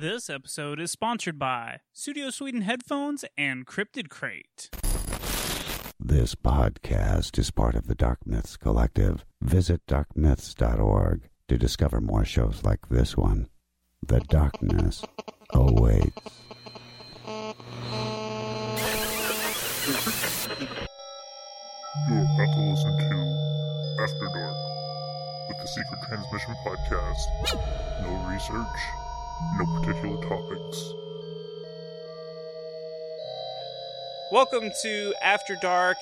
This episode is sponsored by Studio Sweden headphones and Cryptid Crate. This podcast is part of the Dark Myths Collective. Visit darkmyths.org to discover more shows like this one. The darkness awaits. You're about to listen to After Dark with the Secret Transmission Podcast. No research, no particular topics. Welcome to After Dark,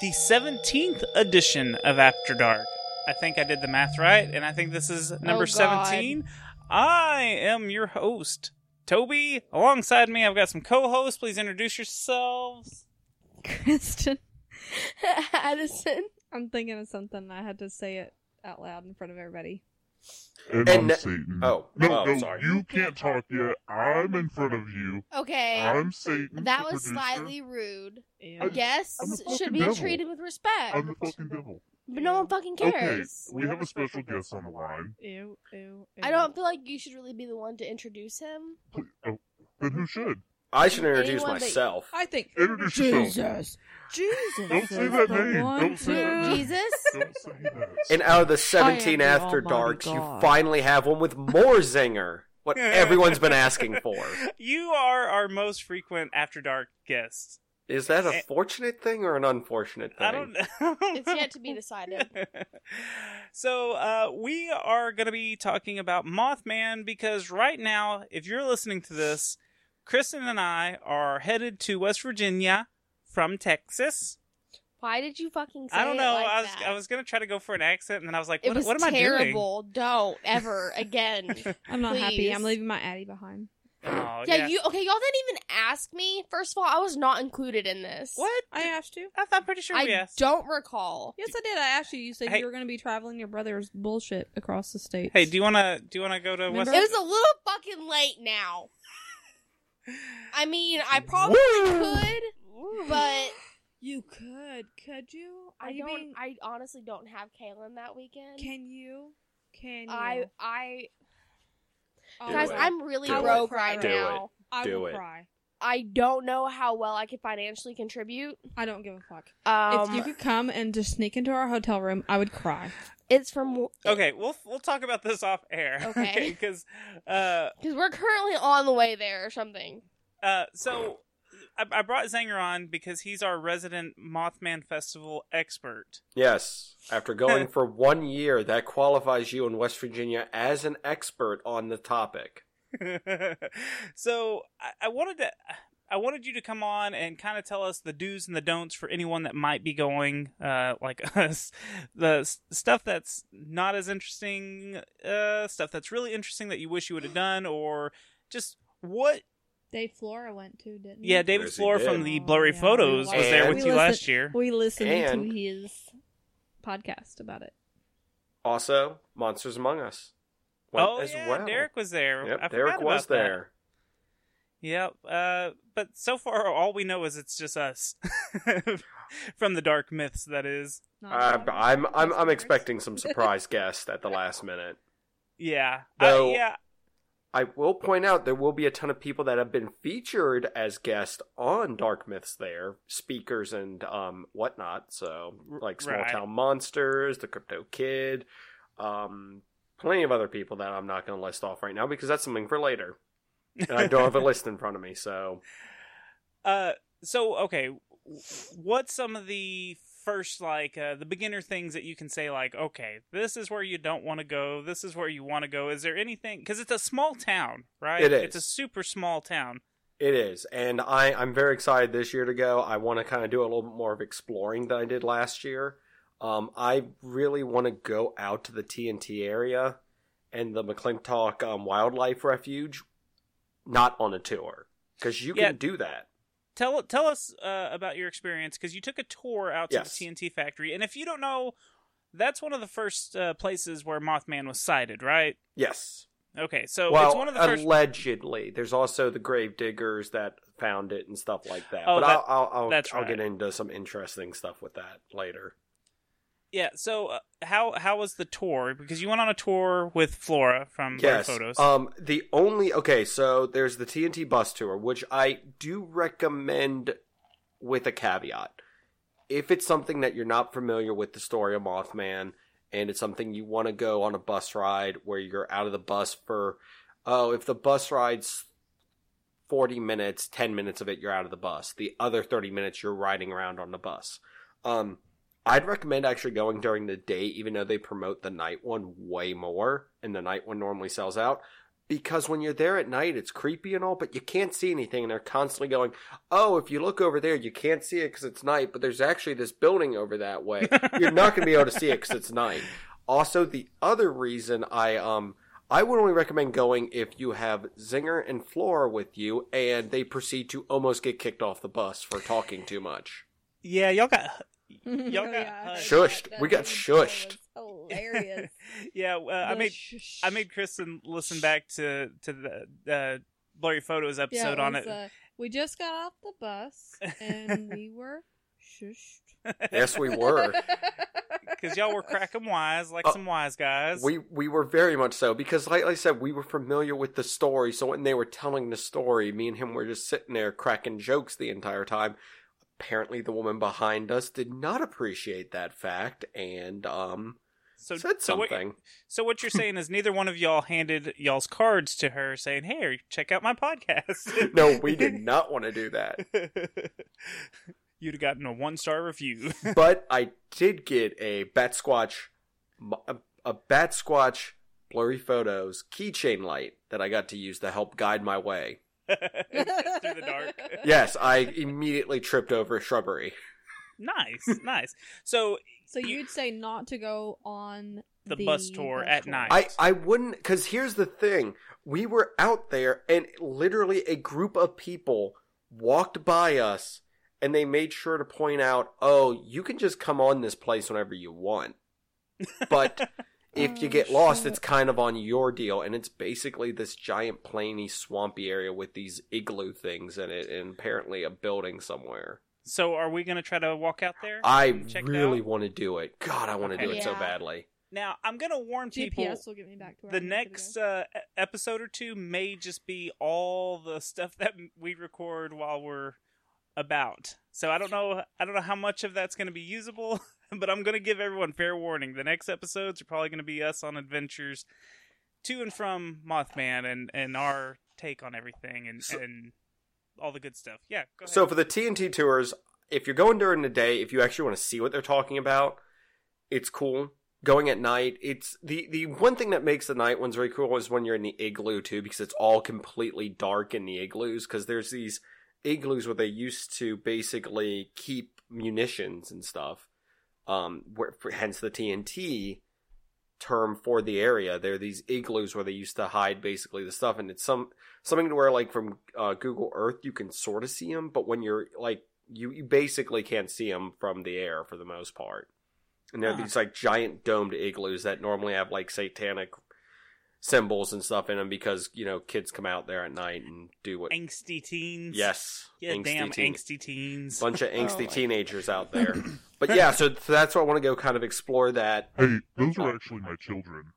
the 17th edition of After Dark. I think I did the math right, and I think this is number Oh, 17. I am your host, Toby. Alongside me, I've got some co hosts. Please introduce yourselves. Kristen. Addison. I'm thinking of something. I had to say it out loud in front of everybody. And, And I'm ne- Satan. oh, no, oh, no, sorry. you can't talk yet. I'm in front of you. Okay. I'm Satan. that was producer. slightly rude. Ew. Guests I'm should be devil. treated with respect. I'm the fucking devil. But no one fucking cares. Okay, cares. we have a special guest on the line. Ew, ew, I don't feel like you should really be the one to introduce him. Please, oh, then who should? I should introduce Anyone that- myself. I think Introduce yourself. Jesus. Jesus. Don't say is that the name. one Don't say that to- name. Jesus? Don't say that. And out of the 17 the After Almighty Darks, you God. finally have one with more zinger. What everyone's been asking for. You are our most frequent After Dark guest. Is that Eh. a fortunate thing or an unfortunate thing? I don't know. It's yet to be decided. so uh, we are going to be talking about Mothman because right now, if you're listening to this, Kristen and I are headed to West Virginia from Texas. Why did you fucking say I don't it know. like I was that? I was going to try to go for an accent, and then I was like, It "What, was what am terrible. Don't ever again. I doing?" I'm not happy. I'm leaving my Addie behind. oh, yeah, you okay? Y'all didn't even ask me. First of all, I was not included in this. What? I asked you. I- I'm pretty sure we I asked. don't recall. Yes, I did. I asked you. You said Hey. you were going to be traveling your brother's bullshit across the state. Hey, do you want to do you want to go to West? Remember? It was a little fucking late now. I mean, I probably could, but you could. Could you? I Are you don't. being- I honestly don't have Kaylin that weekend. Can you? Can you? I? I I guys, it. I'm really Do it. broke Do right it. now. I Do will it. cry. I don't know how well I can financially contribute. I don't give a fuck. Um, if you could come and just sneak into our hotel room, I would cry. It's from Okay, we'll we'll talk about this off air. Okay. because uh, because we're currently on the way there or something. Uh, so I, I brought Zinger on because he's our resident Mothman Festival expert. Yes. After going for one year, that qualifies you in West Virginia as an expert on the topic. so I, I wanted to. I wanted you to come on and kind of tell us the do's and the don'ts for anyone that might be going, uh, like us. The stuff that's not as interesting, uh, stuff that's really interesting that you wish you would have done, or just what Dave Flora went to, didn't he? Yeah, David Yes, he Flora did. from the Oh, Blurry yeah. Photos was there with We you last year. We listened And- to his podcast about it. Also, Monsters Among Us. went oh as yeah, well. Derek was there. Yep, I Derek was about that. There. Yep. Uh, but so far, all we know is it's just us from the dark myths. That is. Uh. I'm I'm I'm expecting some surprise guests at the last minute. Yeah. Though- uh, yeah. I will point out there will be a ton of people that have been featured as guests on Dark Myths there, speakers and um whatnot. So like Small Right. Town Monsters, the Crypto Kid, um, plenty of other people that I'm not going to list off right now because that's something for later. And I don't have a list in front of me, so Uh. So okay, what's some of the first like uh, the beginner things that you can say like okay this is where you don't want to go this is where you want to go is there anything because it's a small town right It is. it's a super small town It is, and I I'm very excited this year to go. I want to kind of do a little bit more of exploring than I did last year. Um, I really want to go out to the TNT area and the McClintic um, Wildlife Refuge, not on a tour, because you Yeah. can do that. tell tell us uh, about your experience because you took a tour out to Yes. the TNT factory, and if you don't know, that's one of the first uh, places where Mothman was sighted, right? Yes. Okay, so well, it's one of the first. allegedly, there's also the grave diggers that found it and stuff like that. Oh, but that- I'll I'll, I'll, I'll right. get into some interesting stuff with that later. Yeah. So uh, how how was the tour? Because you went on a tour with Flora from Yes. Photos. Um, the only okay, so there's the TNT bus tour, which I do recommend with a caveat. If it's something that you're not familiar with the story of Mothman, and it's something you want to go on a bus ride where you're out of the bus for, oh, if the bus ride's 40 minutes, 10 minutes of it you're out of the bus. The other 30 minutes you're riding around on the bus. Um, I'd recommend actually going during the day, even though they promote the night one way more, and the night one normally sells out. Because when you're there at night, it's creepy and all, but you can't see anything, and they're constantly going, "Oh, if you look over there, you can't see it because it's night, but there's actually this building over that way. You're not going to be able to see it because it's night." Also, the other reason I um I would only recommend going if you have Zinger and Flora with you, and they proceed to almost get kicked off the bus for talking too much. yeah, y'all got Y'all got hugged. Shushed. We got shushed. Hilarious. yeah. Uh, I made shush. I made Kristen listen back to to the uh, blurry photos Yeah, episode on it. Uh, we just got off the bus and we were shushed. Yes, we were. because y'all were cracking wise like Uh, some wise guys. We we were very much so because, like I said, we were familiar with the story. So when they were telling the story, me and him were just sitting there cracking jokes the entire time. Apparently, the woman behind us did not appreciate that fact and um so said something. so what you're saying is neither one of y'all handed y'all's cards to her saying, "Hey, check out my podcast." no, we did not want to do that. You'd have gotten a one star review. But I did get a Bat Squatch, a, a Bat Squatch blurry photos keychain light that I got to use to help guide my way. Through the dark. Yes, I immediately tripped over shrubbery. nice, nice. So So You- you'd say not to go on The bus tour at night. I, I wouldn't, because here's the thing. We were out there, and literally a group of people walked by us, and they made sure to point out, oh, you can just come on this place whenever you want. But if you Oh, get lost, it's kind of on your deal, and it's basically this giant, plainy, swampy area with these igloo things in it, and apparently a building somewhere. so are we gonna try to walk out there? I and really want to do it. God, I want to Okay. do it so badly. Now I'm gonna warn people. GPS will get me back to where the I need next uh, episode or two may just be all the stuff that we record while we're about. So I don't know. I don't know how much of that's going to be usable, but I'm going to give everyone fair warning. The next episodes are probably going to be us on adventures to and from Mothman and and our take on everything and So- and all the good stuff. Yeah. So for the TNT tours, if you're going during the day, if you actually want to see what they're talking about, it's cool. Going at night, it's the the one thing that makes the night ones very cool is when you're in the igloo too, because it's all completely dark in the igloos. Because there's these igloos where they used to basically keep munitions and stuff. Um, where, hence the TNT term for the area. There are these igloos where they used to hide basically the stuff, and it's some something to where like from uh, Google Earth you can sort of see them, but when you're like you you basically can't see them from the air for the most part. And they're Huh. these like giant domed igloos that normally have like satanic symbols and stuff in them because you know kids come out there at night and do what. angsty teens. Yes, Yeah. angsty damn teen- angsty teens. bunch of angsty my teenagers out there. But yeah, so, so that's why I want to go kind of explore that. Hey, those are actually my children.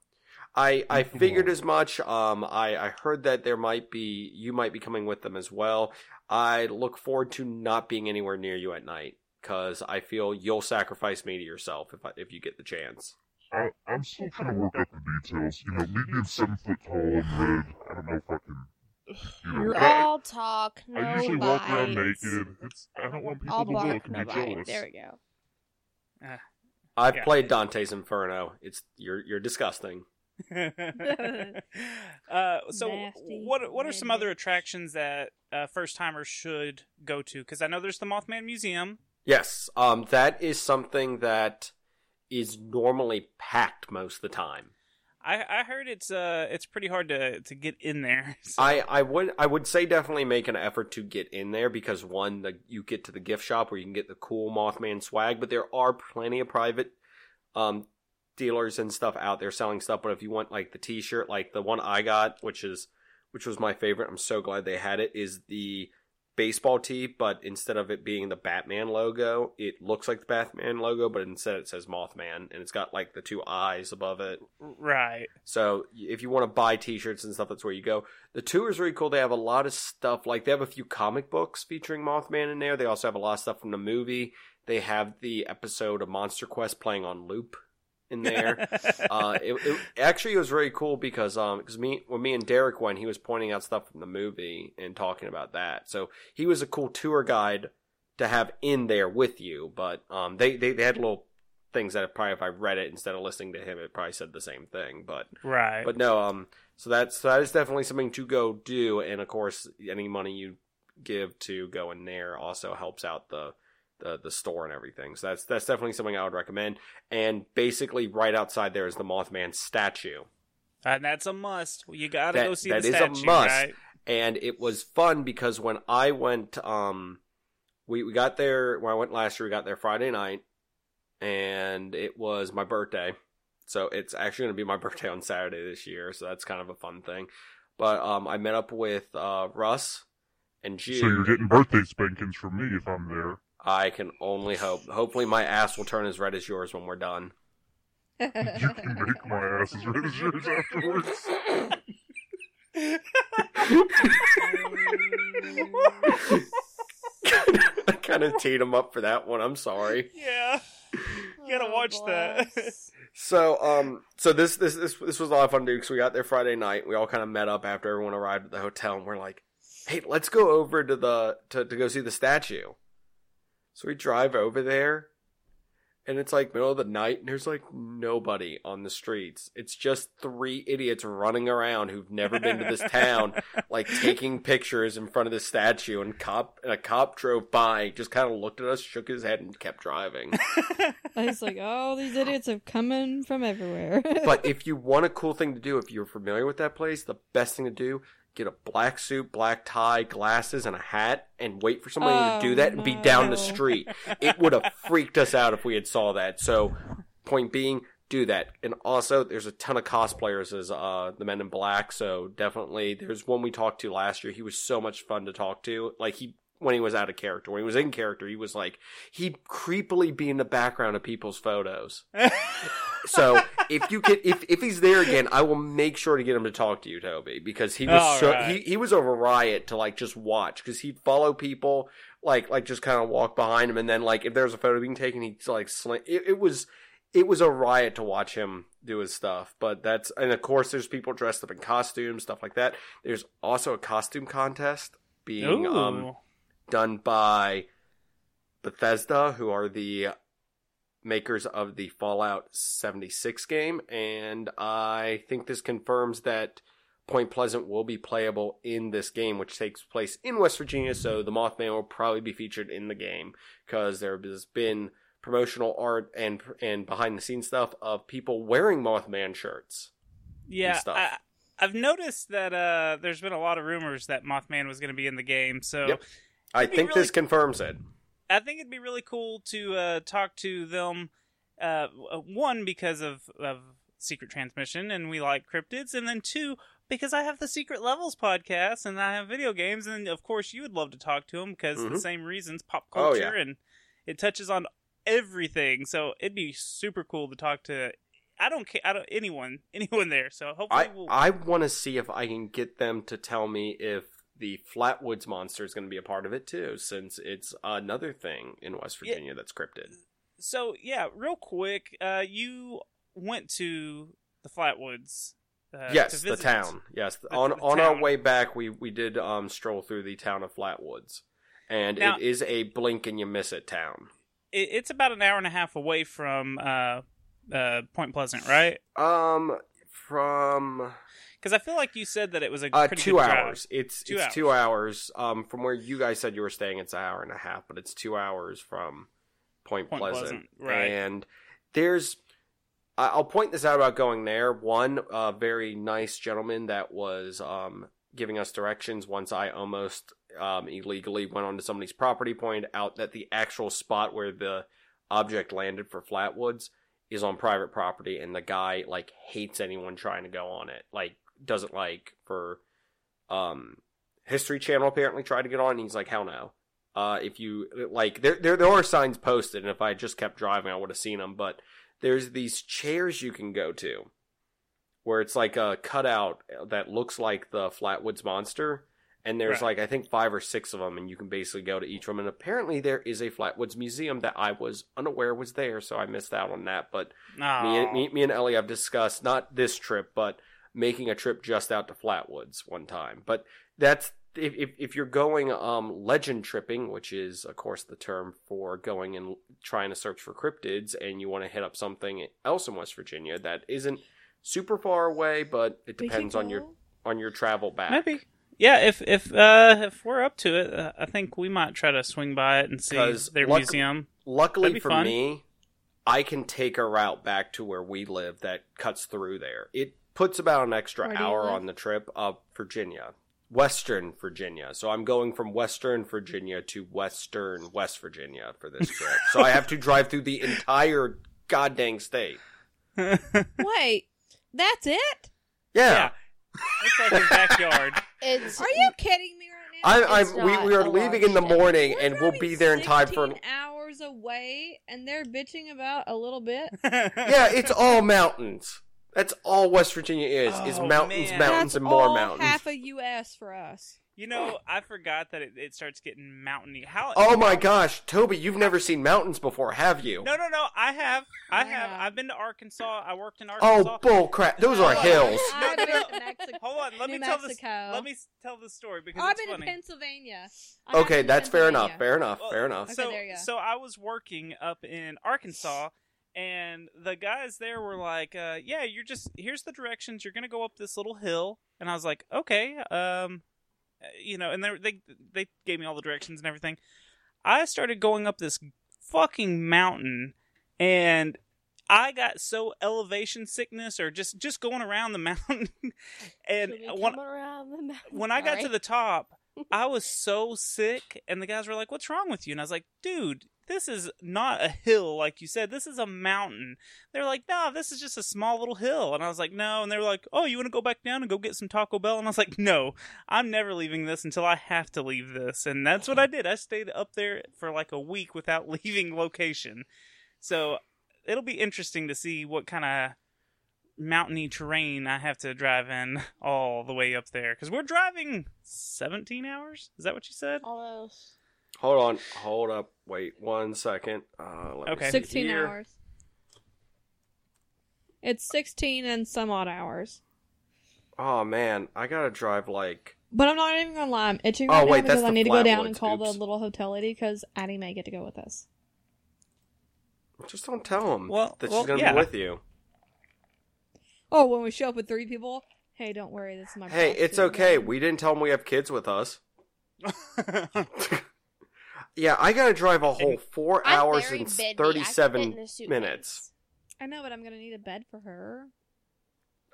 I I figured as much. Um, I I heard that there might be you might be coming with them as well. I look forward to not being anywhere near you at night because I feel you'll sacrifice me to yourself if I, if you get the chance. I, I'm still trying to work out the details. You know, me being seven foot tall and red, I don't know if I can. You know, but I, All talk, no I usually walk around naked. It's I don't want people All to look bark, and no be bite. jealous. There we go. I've Yeah. played Dante's Inferno. It's you're you're disgusting. uh, so Nasty what what are some other attractions that uh, first timers should go to? Because I know there's the Mothman Museum. Yes, um, that is something that is normally packed most of the time. I, I heard it's uh it's pretty hard to to get in there. So- I, I would I would say definitely make an effort to get in there because one the, you get to the gift shop where you can get the cool Mothman swag, but there are plenty of private um dealers and stuff out there selling stuff. But if you want like the T-shirt, like the one I got, which is which was my favorite, I'm so glad they had it. Is the baseball tee, but instead of it being the Batman logo, it looks like the Batman logo, but instead it says Mothman, and it's got like the two eyes above it. Right. So if you want to buy T-shirts and stuff, that's where you go. The tour is really cool. They have a lot of stuff. Like they have a few comic books featuring Mothman in there. They also have a lot of stuff from the movie. They have the episode of Monster Quest playing on loop in there. uh, it, it actually it was really cool because um because me when me and Derek went, he was pointing out stuff from the movie and talking about that. So he was a cool tour guide to have in there with you. But um they they, they had little things that probably if I read it instead of listening to him, it probably said the same thing. But right. but no um so that's so that is definitely something to go do, and of course any money you give to go in there also helps out the the, the store and everything. So that's that's definitely something I would recommend. And basically, right outside there is the Mothman statue, and that's a must. You gotta That- go see that the is a statue, must. right? and it was fun because when I went, um, we we got there when I went last year. We got there Friday night, and it was my birthday. So it's actually going to be my birthday on Saturday this year. So that's kind of a fun thing. But um, I met up with uh, Russ and Jude. So you're getting birthday spankings from me if I'm there. I can only hope. Hopefully, my ass will turn as red as yours when we're done. You can make my ass as red as yours afterwards. I kind of teed him up for that one. I'm sorry. Yeah. You gotta Oh, watch that. So, um, so this this this this was a lot of fun, dude. Because we got there Friday night. We all kind of met up after everyone arrived at the hotel, and we're like, "Hey, let's go over to the to to go see the statue." So we drive over there, and it's like middle of the night, and there's like nobody on the streets. It's just three idiots running around who've never been to this town, like taking pictures in front of the statue. And cop and a cop drove by, just kind of looked at us, shook his head, and kept driving. I was like, oh, these idiots have come in from everywhere. but if you want a cool thing to do, if you're familiar with that place, the best thing to do, get a black suit, black tie, glasses, and a hat, and wait for somebody Oh, to do that and be down the street. It would have freaked us out if we had saw that. So, point being, do that. And also, there's a ton of cosplayers as uh, the Men in Black. So definitely, there's one we talked to last year. He was so much fun to talk to. Like he. When he was out of character, when he was in character, he was like he'd creepily be in the background of people's photos. So if you can, if if he's there again, I will make sure to get him to talk to you, Toby, because he was All so, right. he he was a riot to like just watch because he'd follow people like like just kind of walk behind him, and then like if there was a photo being taken, he'd like sling. It, it was it was a riot to watch him do his stuff. But that's and of course there's people dressed up in costumes, stuff like that. There's also a costume contest being um done by Bethesda, who are the makers of the Fallout 76 game, and I think this confirms that Point Pleasant will be playable in this game, which takes place in West Virginia. So the Mothman will probably be featured in the game because there has been promotional art and and behind the scenes stuff of people wearing Mothman shirts. yeah, stuff. I, I've noticed that uh, there's been a lot of rumors that Mothman was going to be in the game. So Yep. I think really- this confirms it. I think it'd be really cool to uh, talk to them. Uh, one because of of secret transmission, and we like cryptids, and then two because I have the Secret Levels podcast, and I have video games, and of course you would love to talk to them because the Mhm. same reasons, pop Oh, culture, yeah. and it touches on everything. So it'd be super cool to talk to. I don't care. I don't anyone anyone there. So hopefully I we'll. I want to see if I can get them to tell me if the Flatwoods monster is going to be a part of it too, since it's another thing in West Yeah. Virginia that's cryptid. so yeah, real quick, uh, you went to the Flatwoods. Uh, yes, the town. Yes, The- on the on our way back, we we did um stroll through the town of Flatwoods, and Now- it is a blink and you miss it town. It, it's about an hour and a half away from uh, uh, Point Pleasant, right? Um, from Because I feel like you said that it was a uh pretty two good drive. hours. It's Two it's two hours. Um, from where you guys said you were staying, it's an hour and a half, but it's two hours from Point, Point Pleasant. Pleasant, right. And there's, I'll point this out about going there. One, uh, very nice gentleman that was um giving us directions once I almost um illegally went onto somebody's property, pointed out that the actual spot where the object landed for Flatwoods is on private property, and the guy like hates anyone trying to go on it. Like doesn't like for um History Channel apparently tried to get on, and he's like, hell no. Uh, if you like, there there there are signs posted, and if I just kept driving, I would have seen them. But there's these chairs you can go to, where it's like a cutout that looks like the Flatwoods monster, and there's Right. like I think five or six of them, and you can basically go to each of them. And apparently, there is a Flatwoods museum that I was unaware was there, so I missed out on that. But me, and- me, me and Ellie have discussed not this trip, but making a trip just out to Flatwoods one time. But that's if if, if you're going um legend tripping, which is of course the term for going and trying to search for cryptids, and you want to hit up something else in West Virginia that isn't super far away, but it depends on your on your travel back. Maybe. Yeah, if if uh if we're up to it, uh, I think we might try to swing by it and see their luck- museum. Luckily for fun. me, I can take a route back to where we live that cuts through there. It puts about an extra Where hour on the trip up Virginia. Western Virginia. So I'm going from Western Virginia to Western West Virginia for this trip. so I have to drive through the entire goddamn state. Wait, that's it? Yeah. It's like his backyard. It's Are you kidding me right now? I, I'm, we, we are leaving in the morning We're and we'll be there in time for. 16 hours away, and they're bitching about a little bit. Yeah, it's all mountains. That's all West Virginia is. is Oh, mountains, man. mountains, That's and more all mountains. half a U.S. for us. You know, I forgot that it, it starts getting mountainy. How? Oh my gosh, Toby, you've never seen mountains before, have you? No, no, no. I have. I have. Yeah. I've been to Arkansas. I worked in oh, Arkansas. oh, bull crap. Those are hills. I've No, been no, to Mexico. Hold on. Let New me tell this. Let me s- tell this story because oh, I've it's been funny. to Pennsylvania. I have Okay, been to that's fair enough. Pennsylvania. Fair enough. Well, Fair enough. Okay, so, there you go. so I was working up in Arkansas, and the guys there were like, uh, "Yeah, you're just here's the directions. You're gonna go up this little hill." And I was like, "Okay." Um, you know, and they they they gave me all the directions and everything. I started going up this fucking mountain, and I got so elevation sickness, or just just going around the mountain, and when around the mountain? when I got Sorry. to the top, I was so sick, and the guys were like, "What's wrong with you?" And I was like, "Dude, this is not a hill like you said. This is a mountain." They're like, "No, this is just a small little hill." And I was like, "No." And they were like, "Oh, you want to go back down and go get some Taco Bell?" And I was like, "No, I'm never leaving this until I have to leave this." And that's what I did. I stayed up there for like a week without leaving location. So it'll be interesting to see what kind of mountainy terrain I have to drive in all the way up there because we're driving 17 hours. Is that what you said? Almost. Hold on. Hold up. Wait one second. Uh, let me Okay. see 16 here. hours. It's 16 and some odd hours. Oh man, I gotta drive like. But I'm not even gonna lie, I'm itching Oh, right wait, now because I need to go down and call Oops. the little hotel lady because Addie may get to go with us. Just don't tell him Well- that well, she's gonna yeah. be with you. Oh, when we show up with three people, hey, don't worry, this is my. Hey, it's okay. going. We didn't tell him we have kids with us. Yeah, I gotta drive a whole four I'm hours very and bendy. I fit thirty-seven in suitcase. minutes. I know, but I'm gonna need a bed for her.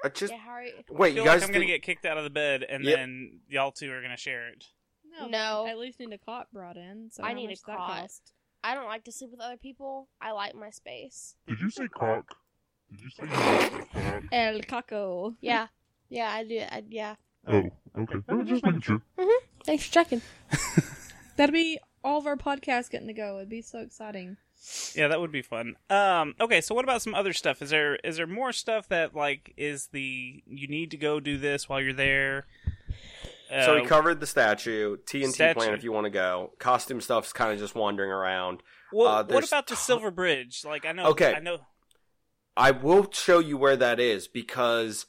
I just Yeah, how are you? wait. I feel You guys like I'm gonna think- get kicked out of the bed, and Yep. then y'all two are gonna share it. No, but No. I at least need a cot brought in. So I how need a much that cot. cost? I don't like to sleep with other people. I like my space. Did you say cock? Did you say cock? El caco. Yeah, yeah, I do. I, yeah. Oh, okay. Well, just making sure. Mm-hmm. Thanks for checking. That'd be all of our podcasts getting to go. It'd be so exciting. Yeah, that would be fun. Um, okay, so what about some other stuff? Is there is there more stuff that like is the you need to go do this while you're there? So Uh, we covered the statue, TNT statue. plan if you want to go. Costume stuff's kind of just wandering around. What, uh, what about the Silver Bridge? Like I know, Okay. I know. I will show you where that is because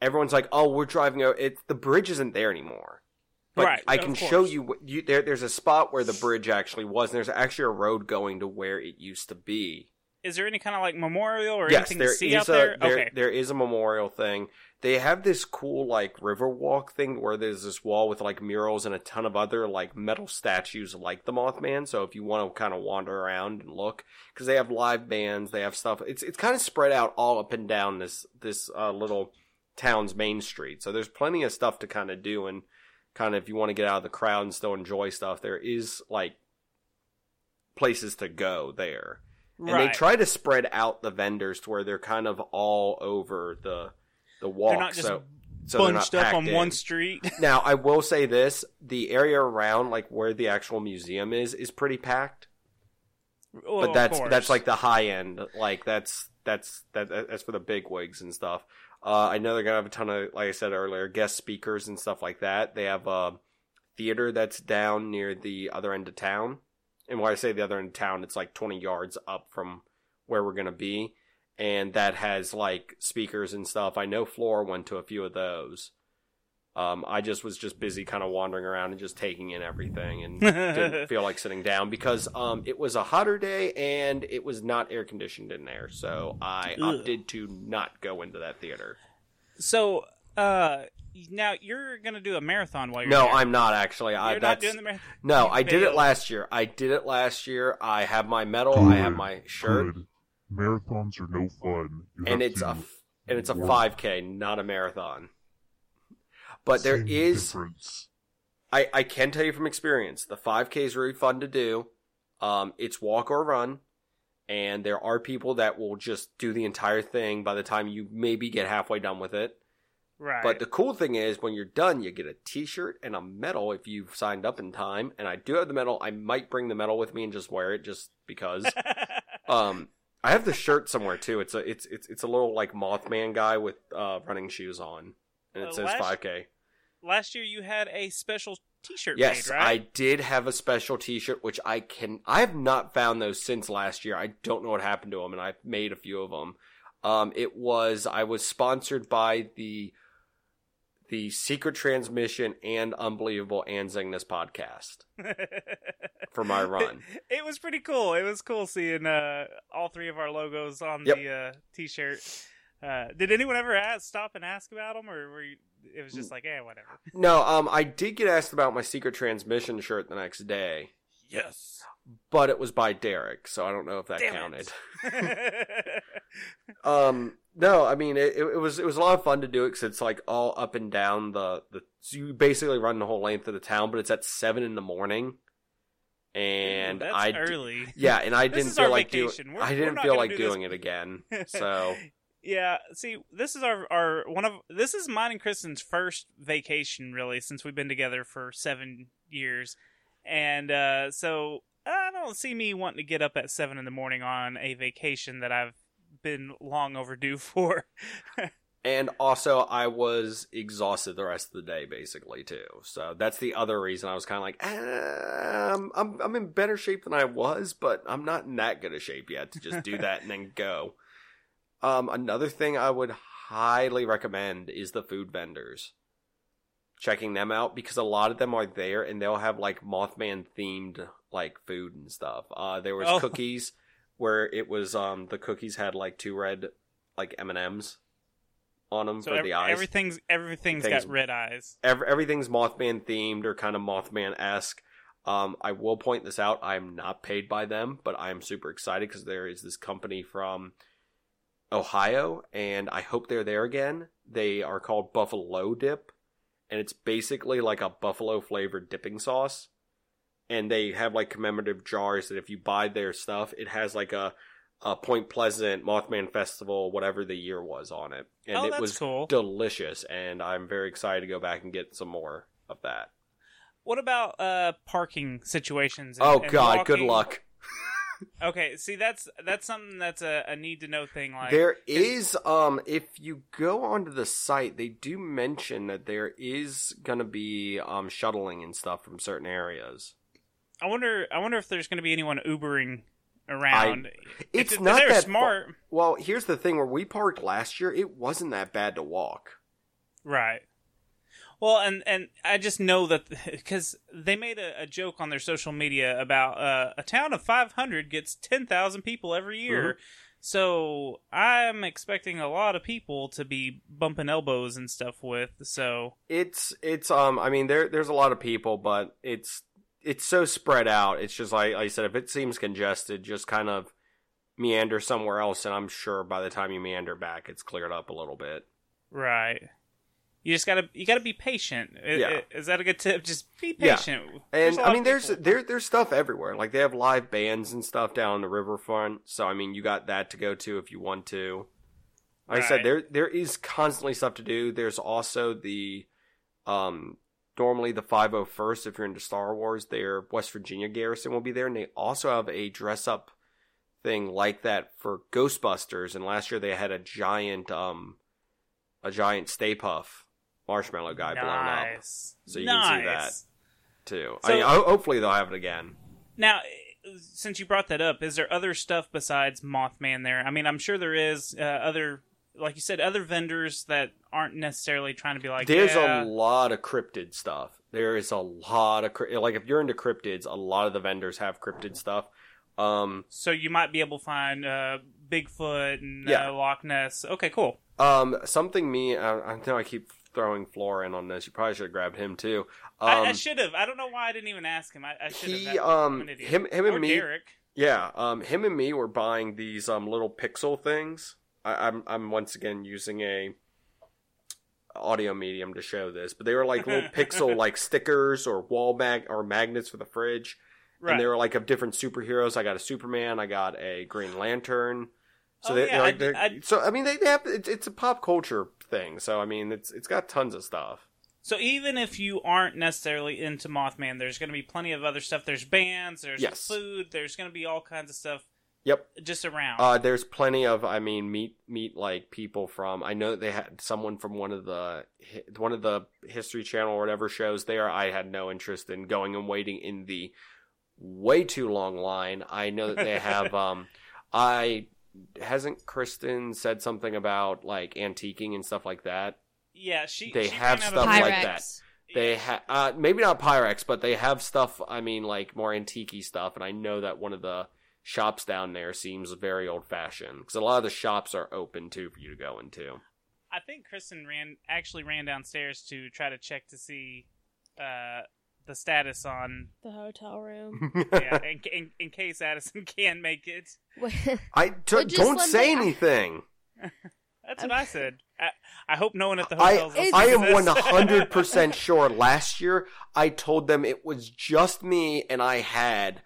everyone's like, "Oh, we're driving over." It the bridge isn't there anymore. But Right, I can show you, you there. There's a spot where the bridge actually was, and there's actually a road going to where it used to be. Is there any kind of like memorial or yes, anything there to see is out a there? there, okay, there is a memorial thing. They have this cool like river walk thing where there's this wall with like murals and a ton of other like metal statues like the Mothman. So if you want to kind of wander around and look, because they have live bands, they have stuff. It's it's kind of spread out all up and down this this uh, little town's main street. So there's plenty of stuff to kind of do and kind of if you want to get out of the crowd and still enjoy stuff, there is like places to go there. And right. they try to spread out the vendors to where they're kind of all over the the walk. They're not just so so bunched up on in. one street. Now, I will say this: the area around, like where the actual museum is, is pretty packed. Well, but that's that's like the high end. Like that's that's that that's for the big wigs and stuff. Uh, I know they're gonna have a ton of, like I said earlier, guest speakers and stuff like that. They have a theater that's down near the other end of town, and when I say the other end of town, it's like twenty yards up from where we're gonna be, and that has like speakers and stuff. I know Flora went to a few of those. Um, I just was just busy kind of wandering around and just taking in everything and didn't feel like sitting down because um, it was a hotter day and it was not air conditioned in there. So I Ugh. opted to not go into that theater. so. Uh, now you're gonna do a marathon while you're No, there. I'm not actually. I, You're that's, not doing the marathon. no, I did it last year. I did it last year. I have my medal. I have my shirt, Good. Marathons are no fun. You and have it's to, to a and it's a work. 5K, not a marathon. But there Same is difference. I, I can tell you from experience, the 5K is really fun to do. Um, it's walk or run, and there are people that will just do the entire thing by the time you maybe get halfway done with it. Right. But the cool thing is, when you're done, you get a T-shirt and a medal if you've signed up in time. And I do have the medal. I might bring the medal with me and just wear it just because. um, I have the shirt somewhere too. It's a it's it's it's a little like Mothman guy with uh, running shoes on, and it Uh, says last- 5K. Last year you had a special T-shirt right? Yes, made, I did have a special T-shirt, which I can. I have not found those since last year. I don't know what happened to them, and I've made a few of them. Um, it was I was sponsored by the the Secret Transmission and Unbelievable Anzingness podcast for my run. It was pretty cool. It was cool seeing uh, all three of our logos on Yep. the uh, T-shirt. Uh, did anyone ever ask, stop and ask about them, or were you? It was just like, eh, whatever. No, um, I did get asked about my Secret Transmission shirt the next day, Yes. but it was by Derek, so I don't know if that Damn counted. Um, no, I mean it, it was it was a lot of fun to do it because it's like all up and down the the. So you basically run the whole length of the town, but it's at seven in the morning, and Ooh, that's early. yeah, and I didn't feel like doing. I didn't feel like do this- doing it again. So yeah, see, this is our our one of this is mine and Kristen's first vacation really since we've been together for seven years, and uh, so I don't see me wanting to get up at seven in the morning on a vacation that I've been long overdue for. and also I was exhausted the rest of the day basically too. So that's the other reason I was kind of like, um, I'm I'm in better shape than I was, but I'm not in that good a shape yet to just do that and then go. Um, another thing I would highly recommend is the food vendors. Checking them out because a lot of them are there and they'll have like Mothman themed like food and stuff. Uh, there was Oh. cookies where it was um the cookies had like two red like M and M's on them so for ev- the eyes. everything's everything's Things- got red eyes. Ev- everything's Mothman themed or kind of Mothman esque. Um, I will point this out. I am not paid by them, but I am super excited because there is this company from Ohio, and I hope they're there again. They are called Buffalo Dip, and it's basically like a buffalo flavored dipping sauce. And they have like commemorative jars that if you buy their stuff, it has like a, a Point Pleasant Mothman Festival, whatever the year was on it. And oh, it that's was cool. delicious, and I'm very excited to go back and get some more of that. What about uh parking situations? and- Oh and God, good luck. Okay, see that's that's something that's a, a need to know thing. Like there is, um, if you go onto the site, they do mention that there is gonna be um shuttling and stuff from certain areas. I wonder. I wonder if there's going to be anyone Ubering around. It's if, not if that smart. Well, here's the thing: where we parked last year, it wasn't that bad to walk. right? Well, and and I just know that because they made a, a joke on their social media about uh, a town of 500 gets 10,000 people every year. Mm-hmm. So I'm expecting a lot of people to be bumping elbows and stuff with. So It's it's um, I mean there there's a lot of people, but it's it's so spread out. It's just like, like I said, if it seems congested, just kind of meander somewhere else, and I'm sure by the time you meander back, it's cleared up a little bit. right, you just gotta you gotta be patient. I- Yeah. Is that a good tip? Just be patient. Yeah. And I mean, there's there there's stuff everywhere. Like they have live bands and stuff down the riverfront. So I mean, you got that to go to if you want to. Like I said, there there is constantly stuff to do. There's also the um normally the 501st if you're into Star Wars, their West Virginia garrison will be there and they also have a dress up thing like that for Ghostbusters and last year they had a giant um a giant Stay Puft marshmallow guy blown up. So you can see that. Too. So- I mean, ho- hopefully they'll have it again. Now, since you brought that up, is there other stuff besides Mothman there? I mean, I'm sure there is uh, other, like you said, other vendors that aren't necessarily trying to be like. There's yeah, a lot of cryptid stuff. There is a lot of like if you're into cryptids, a lot of the vendors have cryptid stuff. Um, So you might be able to find uh, Bigfoot and Yeah. uh, Loch Ness. Okay, cool. um, something me. I, I know I keep throwing Flora in on this. You probably should have grabbed him too. Um, I, I should have. I don't know why I didn't even ask him. I, I should he have. um I'm an idiot. him him or and me. Derek. Yeah, um, him and me were buying these um little pixel things. I, I'm I'm once again using a audio medium to show this, but they were like little pixel like stickers or wall mag or magnets for the fridge, Right. and they were like of different superheroes. I got a Superman, I got a Green Lantern. So Oh, they, yeah, they're I- they're- I- so I mean they, they have it's, it's a pop culture thing. So I mean it's it's got tons of stuff. So even if you aren't necessarily into Mothman, there's going to be plenty of other stuff. There's bands. There's Yes. food. There's going to be all kinds of stuff Yep. just around. Uh, there's plenty of, I mean, meet meet like people from. I know they had someone from one of the one of the History Channel or whatever shows there. I had no interest in going and waiting in the way too long line. I know that they have. um, I hasn't Kristen said something about like antiquing and stuff like that. yeah, she. they she have stuff of- like that. They have uh, maybe not Pyrex, but they have stuff. I mean, like more antique stuff. And I know that one of the shops down there seems very old fashioned because a lot of the shops are open too for you to go into. I think Kristen ran actually ran downstairs to try to check to see uh, the status on The hotel room. yeah in, in, in case Addison can make it. I d- Well, don't say me- anything. That's what I said. I, I hope no one at the hotel. is I am listening one to this. hundred percent sure. Last year, I told them it was just me, and I had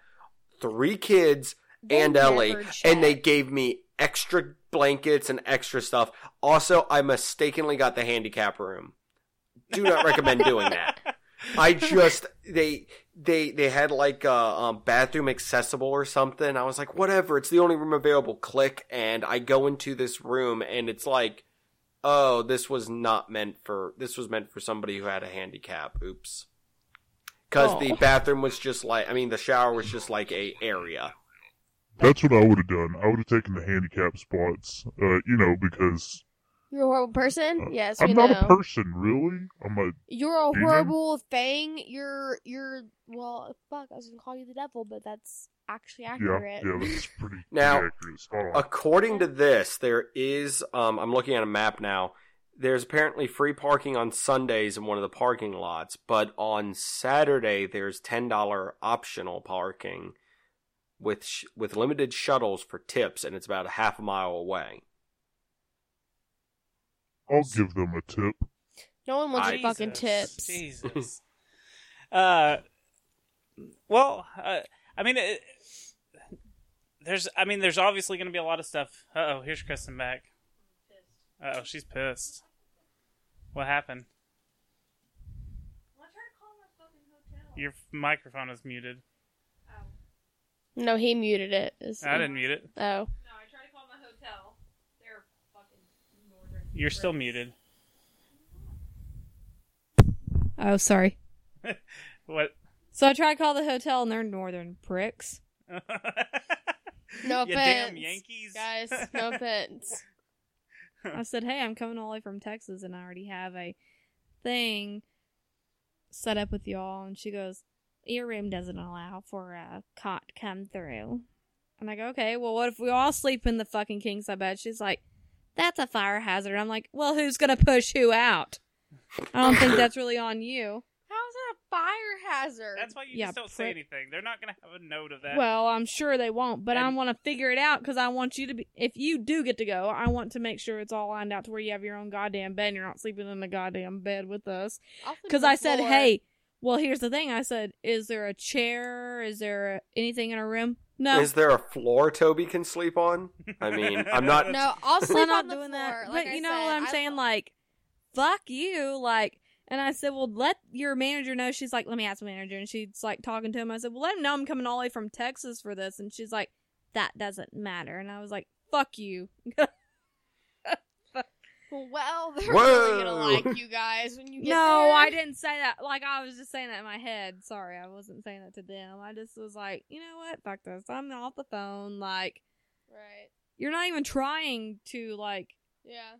three kids They and Ellie, check. and they gave me extra blankets and extra stuff. Also, I mistakenly got the handicap room. Do not recommend doing that. I just they they they had like a um, bathroom accessible or something. I was like, whatever. It's the only room available. Click, and I go into this room, and it's like, oh, this was not meant for. This was meant for somebody who had a handicap. Oops. Because the Oh. bathroom was just like, I mean, the shower was just like a area. That's what I would have done. I would have taken the handicap spots, uh, you know, because You're a horrible person. uh, yes, we I'm know. not a person, really. I'm a You're a Demon? horrible thing. You're you're well. Fuck, I was gonna call you the devil, but that's actually accurate. yeah. yeah That's pretty, pretty Now, accurate. Spot. According to this, there is. Um, I'm looking at a map now. There's apparently free parking on Sundays in one of the parking lots, but on Saturday there's ten dollar optional parking with sh- with limited shuttles for tips, and it's about a half a mile away. I'll give them a tip. No one wants I- your fucking tips. Jesus. uh, well, uh, I mean, it, there's, I mean, there's obviously going to be a lot of stuff. Uh oh, here's Kristen back. Uh oh, she's pissed. What happened? Your microphone is muted. No, he muted it. It's- I didn't mute it. Oh, No, I tried to call my hotel. They're fucking northern. You're still muted. Oh, sorry. What? So I tried to call the hotel and they're northern pricks. no you damn offense, Yankees, guys. No offense. I said, hey, I'm coming all the way from Texas and I already have a thing set up with y'all. And she goes, your room doesn't allow for a cot to come through. And I go, okay, well, what if we all sleep in the fucking king size bed? She's like, that's a fire hazard. I'm like, well, who's going to push who out? I don't think that's really on you. How is that a fire hazard? That's why you Yeah, just don't say anything. They're not going to have a note of that. Well, I'm sure they won't, but I want to figure it out because I want you to be. If you do get to go, I want to make sure it's all lined out to where you have your own goddamn bed. and You're not sleeping in the goddamn bed with us. Because I said, floor. hey, well, here's the thing. I said, is there a chair? Is there anything in our room? No, Is there a floor Toby can sleep on? I mean, I'm not. No, I'll we're sleep not on the doing floor. that. Like but I you know said, what I'm I saying? will- Like, fuck you. Like, and I said, well, let your manager know. She's like, let me ask the manager. And she's like talking to him. I said, well, let him know I'm coming all the way from Texas for this. And she's like, that doesn't matter. And I was like, fuck you. Well, they're Whoa. really gonna like you guys when you get no, there. I didn't say that. Like, I was just saying that in my head. Sorry, I wasn't saying that to them. I just was like, you know what? Fuck this. I'm off the phone. Like, Right. you're not even trying to, like, Yeah.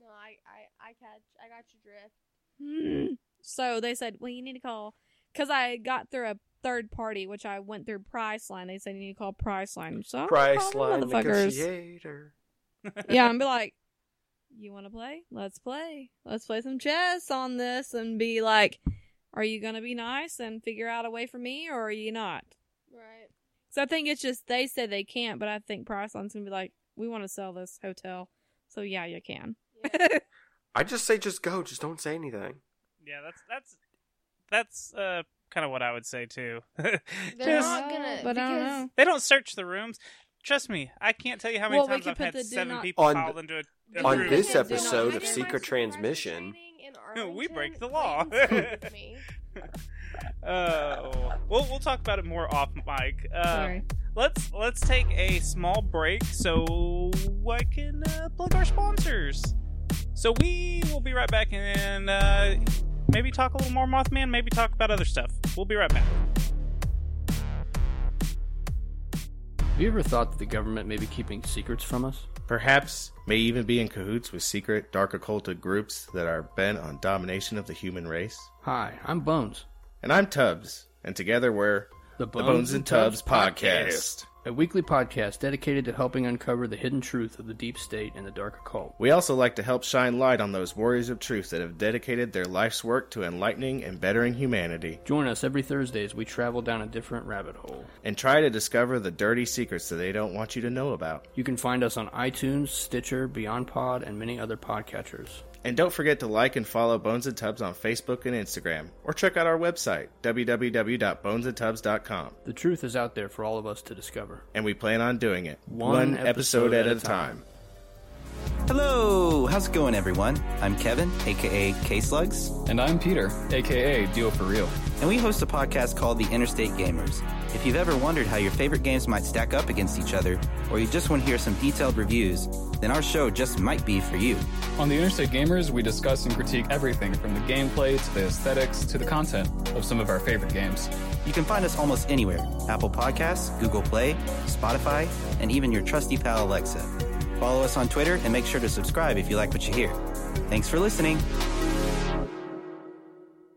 No, I, I, I catch. I got your drift. Hmm. So they said, well, you need to call because I got through a third party, which I went through Priceline. They said you need to call Priceline. So I'm gonna call them Priceline motherfuckers. negotiator. Yeah, and be like, you want to play? Let's play. Let's play some chess on this, and be like, are you gonna be nice and figure out a way for me, or are you not? Right. So I think it's just they said they can't, but I think Priceline's gonna be like, we want to sell this hotel, so yeah, you can. Yeah. I just say just go. Just don't say anything. Yeah, that's that's that's uh kind of what I would say too. They're Just- not gonna. but I don't know. they don't search the rooms. Trust me, I can't tell you how many Well, times I've put had seven people On piled into a, Because a On room. this I did not- episode of Secret Transmission- We break the law. Clayton spoke. Uh, we'll we'll talk about it more off mic. Uh, Sorry. let's let's take a small break so I can uh, plug our sponsors. So we will be right back and uh, maybe talk a little more Mothman, maybe talk about other stuff. We'll be right back. Have you ever thought that the government may be keeping secrets from us? Perhaps may even be in cahoots with secret, dark occulted groups that are bent on domination of the human race. Hi, I'm Bones. And I'm Tubbs, and together we're The the Bones and Tubbs podcast. A weekly podcast dedicated to helping uncover the hidden truth of the deep state and the dark occult. We also like to help shine light on those warriors of truth that have dedicated their life's work to enlightening and bettering humanity, Join us every Thursday as we travel down a different rabbit hole. and try to discover the dirty secrets that they don't want you to know about. You can find us on iTunes, Stitcher, BeyondPod, and many other podcatchers. And don't forget to like and follow Bones and Tubbs on Facebook and Instagram, or check out our website, www.bonesandtubs.com. The truth is out there for all of us to discover. And we plan on doing it, One episode at a time. Hello, how's it going, everyone? I'm Kevin, aka K Slugs, And I'm Peter, aka Deal for Real. and we host a podcast called The Interstate Gamers. If you've ever wondered how your favorite games might stack up against each other, or you just want to hear some detailed reviews, then our show just might be for you. On the Interstate Gamers, we discuss and critique everything from the gameplay to the aesthetics to the content of some of our favorite games. You can find us almost anywhere Apple Podcasts, Google Play, Spotify, and even your trusty pal Alexa. Follow us on Twitter and make sure to subscribe if you like what you hear. Thanks for listening.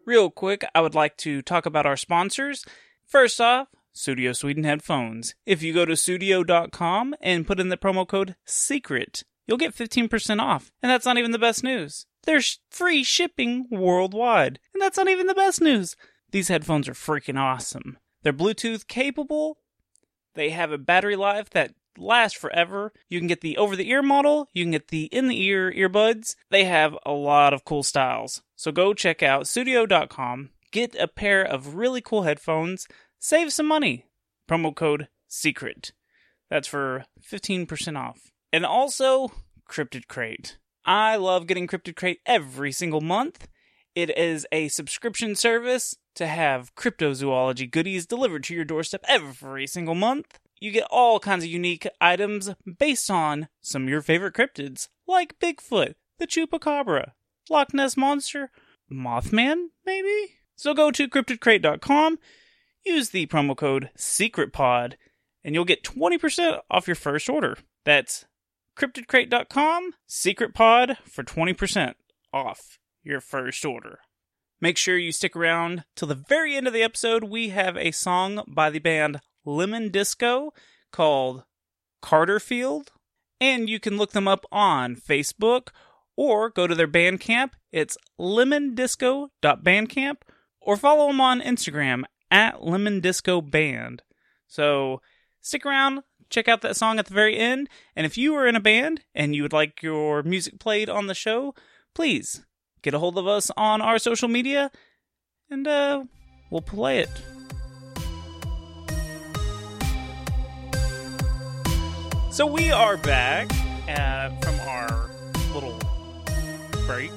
Real quick, I would like to talk about our sponsors. First off, Studio Sweden headphones. If you go to studio.com and put in the promo code SECRET, you'll get 15% off. And that's not even the best news. There's free shipping worldwide. And that's not even the best news. These headphones are freaking awesome. They're Bluetooth capable. They have a battery life that lasts forever. You can get the over the ear model, you can get the in the ear earbuds. They have a lot of cool styles. So go check out studio.com, get a pair of really cool headphones, save some money. Promo code SECRET. That's for 15% off. And also, Cryptid Crate. I love getting Cryptid Crate every single month. It is a subscription service to have cryptozoology goodies delivered to your doorstep every single month. You get all kinds of unique items based on some of your favorite cryptids, like Bigfoot, the Chupacabra, Loch Ness Monster, Mothman, maybe? So go to cryptidcrate.com, use the promo code SECRETPOD, and you'll get 20% off your first order. That's cryptidcrate.com, SECRETPOD for 20% off your first order. Make sure you stick around till the very end of the episode. We have a song by the band Lemon Disco called Carterfield, and you can look them up on Facebook or go to their Bandcamp. It's lemondisco.bandcamp or follow them on Instagram at Lemon Disco Band. So stick around, check out that song at the very end, and if you are in a band and you would like your music played on the show, please get a hold of us on our social media and uh, we'll play it. So we are back uh, from our little break.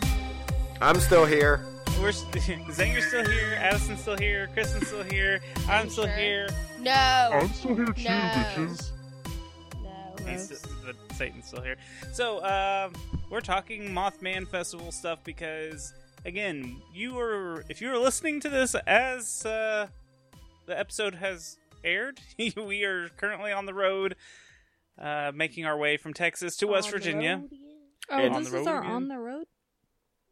I'm still here. We're st- Zinger's still here, Addison's still here, Kristen's still here, I'm still sure? here. No. I'm still here too, No. bitches. No. He's the Satan's still here. So um, we're talking Mothman Festival stuff because again, you were if you were listening to this as uh, the episode has aired, we are currently on the road, uh, making our way from Texas to West On the Virginia. road? Oh, And- this is our again. on the road.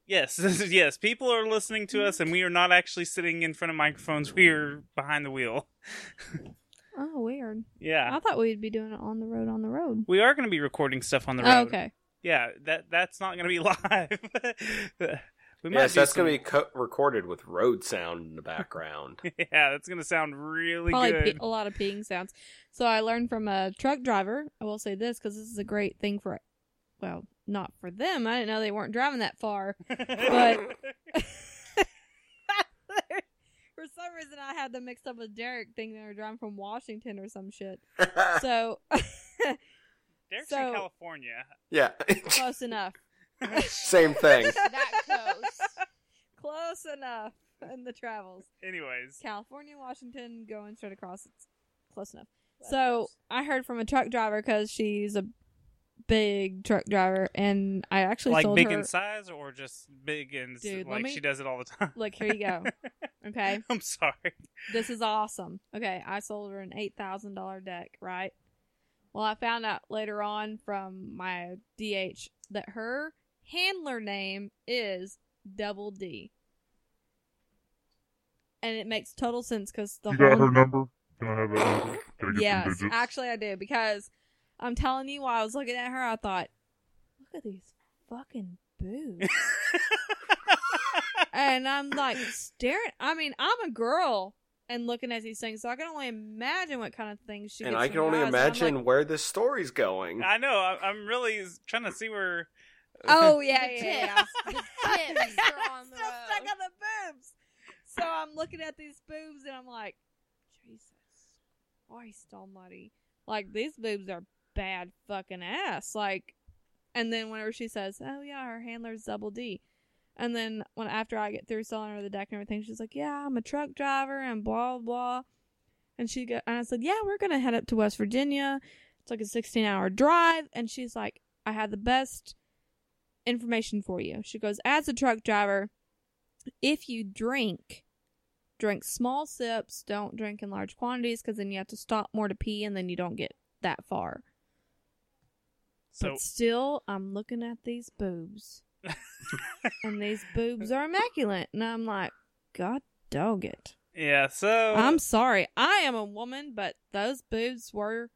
Yes, yes, people are listening to us, and we are not actually sitting in front of microphones. We are behind the wheel. Oh, weird. Yeah, I thought we'd be doing it on the road. On the road. we are going to be recording stuff on the road. Oh, okay. Yeah, that that's not going to be live. We might Yes, that's some- going to be co- recorded with road sound in the background. Yeah, that's going to sound really Probably good. pe- a lot of peeing sounds. So I learned from a truck driver. I will say this because this is a great thing for, well, not for them. I didn't know they weren't driving that far. But for some reason, I had them mixed up with Derek, thinking they were driving from Washington or some shit. So Derek's so- in California. yeah, close enough. same thing. That close. Close enough in the travels. Anyways, California, Washington, going straight across. It's close enough. West so Coast. I heard from a truck driver because she's a big truck driver, and I actually like sold big her. in size or just big in s- Dude, let like me- she does it all the time. Look, here you go. Okay, I'm sorry. this is awesome. Okay, I sold her an eight thousand dollar deck, right? Well, I found out later on from my DH that her handler name is Double D, and it makes total sense because the You whole got her number? Can I have that number? Can I get yes, some actually I do because I'm telling you, while I was looking at her, I thought, look at these fucking boobs, and I'm like staring. I mean, I'm a girl and looking at these things, so I can only imagine what kind of things she. and gets I can only guys, imagine like, where this story's going. I know. I'm really trying to see where. Oh yeah, The yeah, yeah. tits. The tits are on the Still stuck on the boobs. So I'm looking at these boobs and I'm like, Jesus Christ almighty. Like, these boobs are bad fucking ass. Like, and then whenever she says, oh yeah, her handler's double D. And then when after I get through selling her the deck and everything, she's like, yeah, I'm a truck driver and blah, blah. And she go, and I said, yeah, we're going to head up to West Virginia. It's like a 16 hour drive. And she's like, I had the best information for you. She goes, as a truck driver, if you drink, drink small sips, don't drink in large quantities because then you have to stop more to pee and then you don't get that far. So but still, I'm looking at these boobs. and these boobs are immaculate. And I'm like, God dog it. yeah, so I'm sorry. I am a woman, but those boobs were.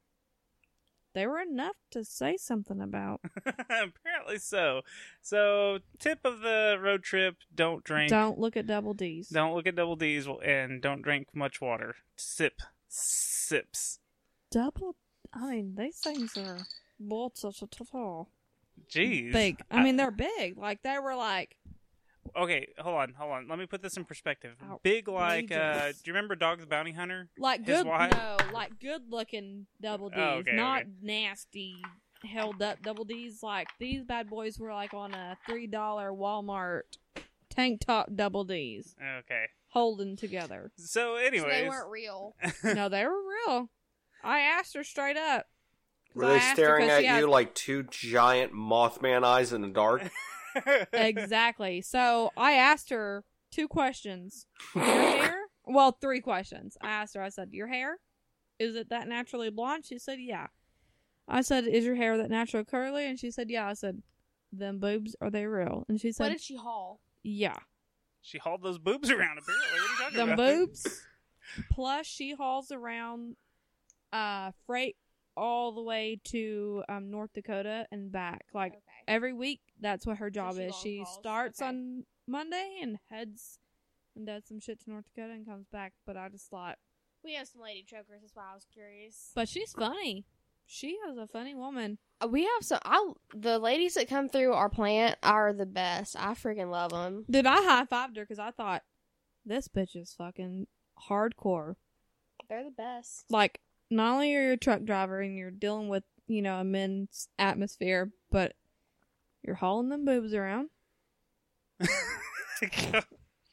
They were enough to say something about. apparently so. So tip of the road trip: don't drink. Don't look at double D's. Don't look at double D's and don't drink much water. Sip, sips. Double. I mean, these things are Jeez, big. I mean, they're big. Like they were like Okay, hold on, hold on. Let me put this in perspective. Big like uh do you remember Dog the Bounty Hunter? like good. No, like good looking double D's, Oh, okay, not okay. nasty held up double D's. Like these bad boys were like on a three dollar Walmart tank top double D's Okay. holding together. So So anyways, they weren't real. no, they were real. I asked her straight up. Were they asked her staring 'cause at you has- like two giant Mothman eyes in the dark? exactly. So I asked her two questions. Your hair? Well, three questions. I asked her, I said, Your hair? Is it that naturally blonde? She said, Yeah. I said, Is your hair that natural curly? And she said, Yeah. I said, Them boobs, are they real? And she said, What did she haul? Yeah. she hauled those boobs around apparently. What are you talking Them about? boobs. Plus, she hauls around uh, freight all the way to um, North Dakota and back. Like, Okay. Every week that's what her job she is she hauls? starts Okay. on monday and heads and does some shit to north dakota and comes back but i just thought We have some lady truckers. That's why I was curious. but she's funny she is a funny woman Uh, We have some. I the ladies that come through our plant are the best. I freaking love them. Did i high-fived her because i thought this bitch is fucking hardcore They're the best. like not only are you a truck driver and you're dealing with you know, a men's atmosphere, but you're hauling them boobs around.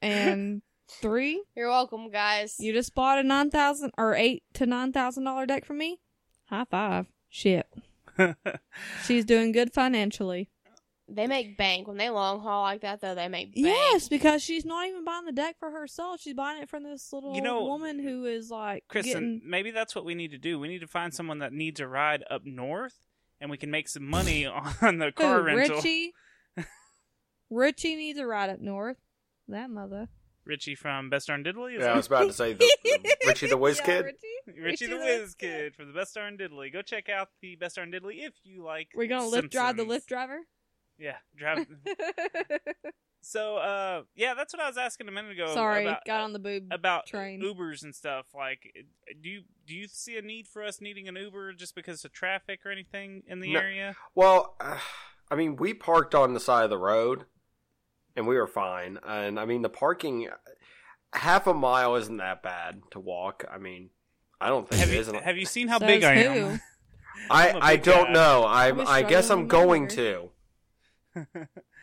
and three, You're welcome, guys. you just bought a nine thousand or eight to nine thousand dollar deck from me. High five. Shit. She's doing good financially. They make bank when they long haul like that, though. They make bank. Yes, because she's not even buying the deck for herself. She's buying it from this little You know, woman who is like Kristen, getting. maybe that's what we need to do. We need to find someone that needs a ride up north, and we can make some money on the car Who, rental. Richie. Richie needs a ride up north. That mother. Richie from Best Darn Diddly. Is Yeah, I was about to say the, the Richie the Whiz Yeah, Kid. Richie. Richie the Richie Whiz Kid from the Best Darn Diddly. Go check out the Best Darn Diddly if you like. We're gonna lift drive the Lyft driver. Yeah, drive. So, uh, yeah, that's what I was asking a minute ago. Sorry, about, got on the boob about train. Ubers and stuff. Like, do you do you see a need for us needing an Uber just because of traffic or anything in the No. area? Well, uh, I mean, we parked on the side of the road, and we were fine. And I mean, the parking, half a mile isn't that bad to walk. I mean, I don't think Have it you is. have you seen how Says big I who? am? I I'm a I big don't guy. know. I'm. wish I I guess I'm going to.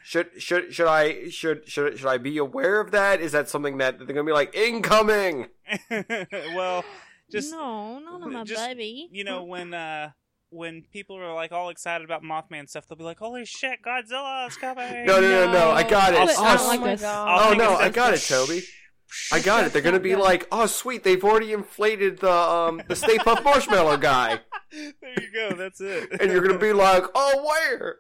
Should should should I should should should I be aware of that? Is that something that they're gonna be like incoming? well, just no, not on my just, baby. you know when uh when people are like all excited about Mothman stuff, they'll be like, "Holy shit, Godzilla's coming!" No, no, no, no. I got it. I Oh, don't like my. God. I'll Oh take a no, I got it, for- Toby. I got it. They're gonna be like, oh sweet, they've already inflated the um the Stay Puft Marshmallow guy, there you go. That's it. and you're gonna be like, oh where?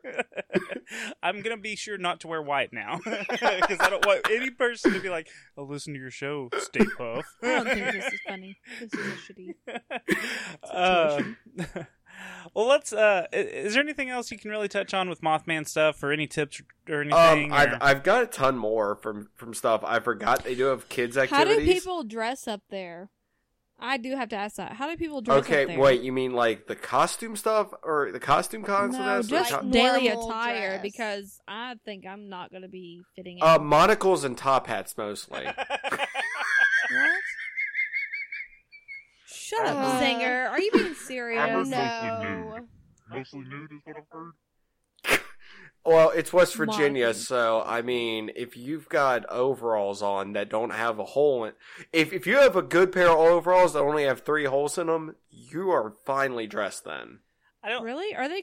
I'm gonna be sure not to wear white now because I don't want any person to be like, "I'll listen to your show, Stay Puft." I don't think this is funny. This is a shitty. Uh, well, let's. Uh, is there anything else you can really touch on with Mothman stuff, or any tips or anything? Um, I've or- I've got a ton more from from stuff I forgot. They do have kids activities. How activities. do people dress up there? I do have to ask that. How do people dress Okay, up there? Okay, wait. You mean like the costume stuff or the costume cons? No, that's just co- daily attire dress. because I think I'm not going to be fitting in. uh, monocles and top hats mostly. what? Shut up, Uh, Zinger. Are you being serious? I'm a- no. Mostly nude is what I've heard. Well, it's West Virginia, Monocles. so I mean, if you've got overalls on that don't have a hole in, if if you have a good pair of overalls that only have three holes in them, you are finely dressed. Then I don't. Really? Are they?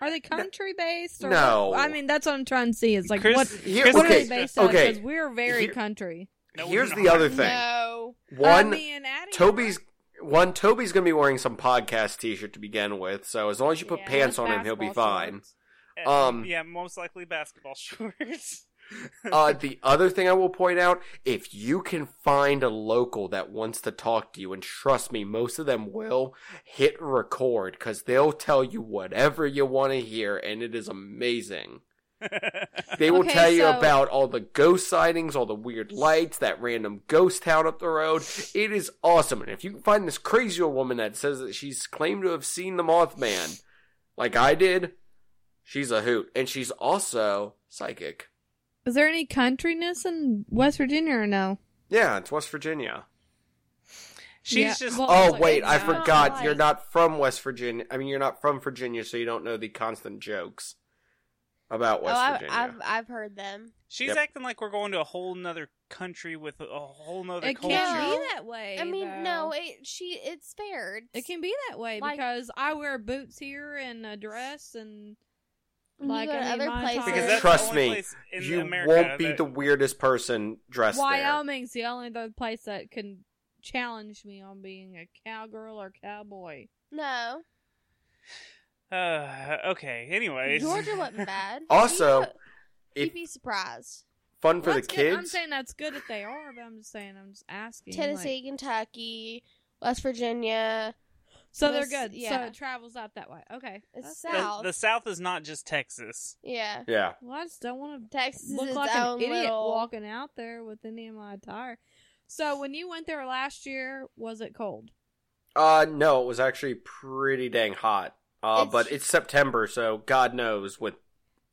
Are they country based? Or No. what? I mean, that's what I'm trying to see. Is like Chris- what? Here- what okay, are they based on? okay. Because we're very Here- country. No, here's the other thing. No. One, I mean, Toby's one. Toby's gonna be wearing some podcast T-shirt to begin with, so as long as you put Yeah, pants on him, he'll be fine. shorts. Uh, um, yeah, most likely basketball shorts. uh, the other thing I will point out, if you can find a local that wants to talk to you, and trust me, most of them will, hit record, because they'll tell you whatever you want to hear, and it is amazing. They will Okay, tell you so- about all the ghost sightings, all the weird lights, that random ghost town up the road. It is awesome. And if you can find this crazy old woman that says that she's claimed to have seen the Mothman, like I did, she's a hoot. And she's also psychic. Is there any countryness in West Virginia or no? Yeah, it's West Virginia. She's Yeah, just. well- Oh, wait, I forgot. You're not from West Virginia. I mean, you're not from Virginia, so you don't know the constant jokes about oh, West oh, I've, Virginia. I've I've heard them. she's Yep. acting like we're going to a whole nother country with a, a whole nother It culture. can't be that way. I mean, though. no, it she it's fair. It can be that way Like- because I wear boots here and a dress and like go I mean, other places. Because that's Trust the only me, place in you America won't be that- the weirdest person dressed there. Wyoming's the only other place that can challenge me on being a cowgirl or cowboy. no, Uh, okay. Anyways, Georgia wasn't bad. Also, you'd, if be surprised. fun for That's the good. I'm saying that's good if they are, but I'm just saying I'm just asking. Tennessee, Kentucky, West Virginia. like- so they're good. Yeah. So it travels out that way. Okay. It's That's south. the, the South is not just Texas. Yeah, Yeah. Well, I just don't want to Texas look is like an idiot little. walking out there with any of my attire. So when you went there last year, was it cold? Uh, no, it was actually pretty dang hot. Uh, It's- but it's September, so God knows with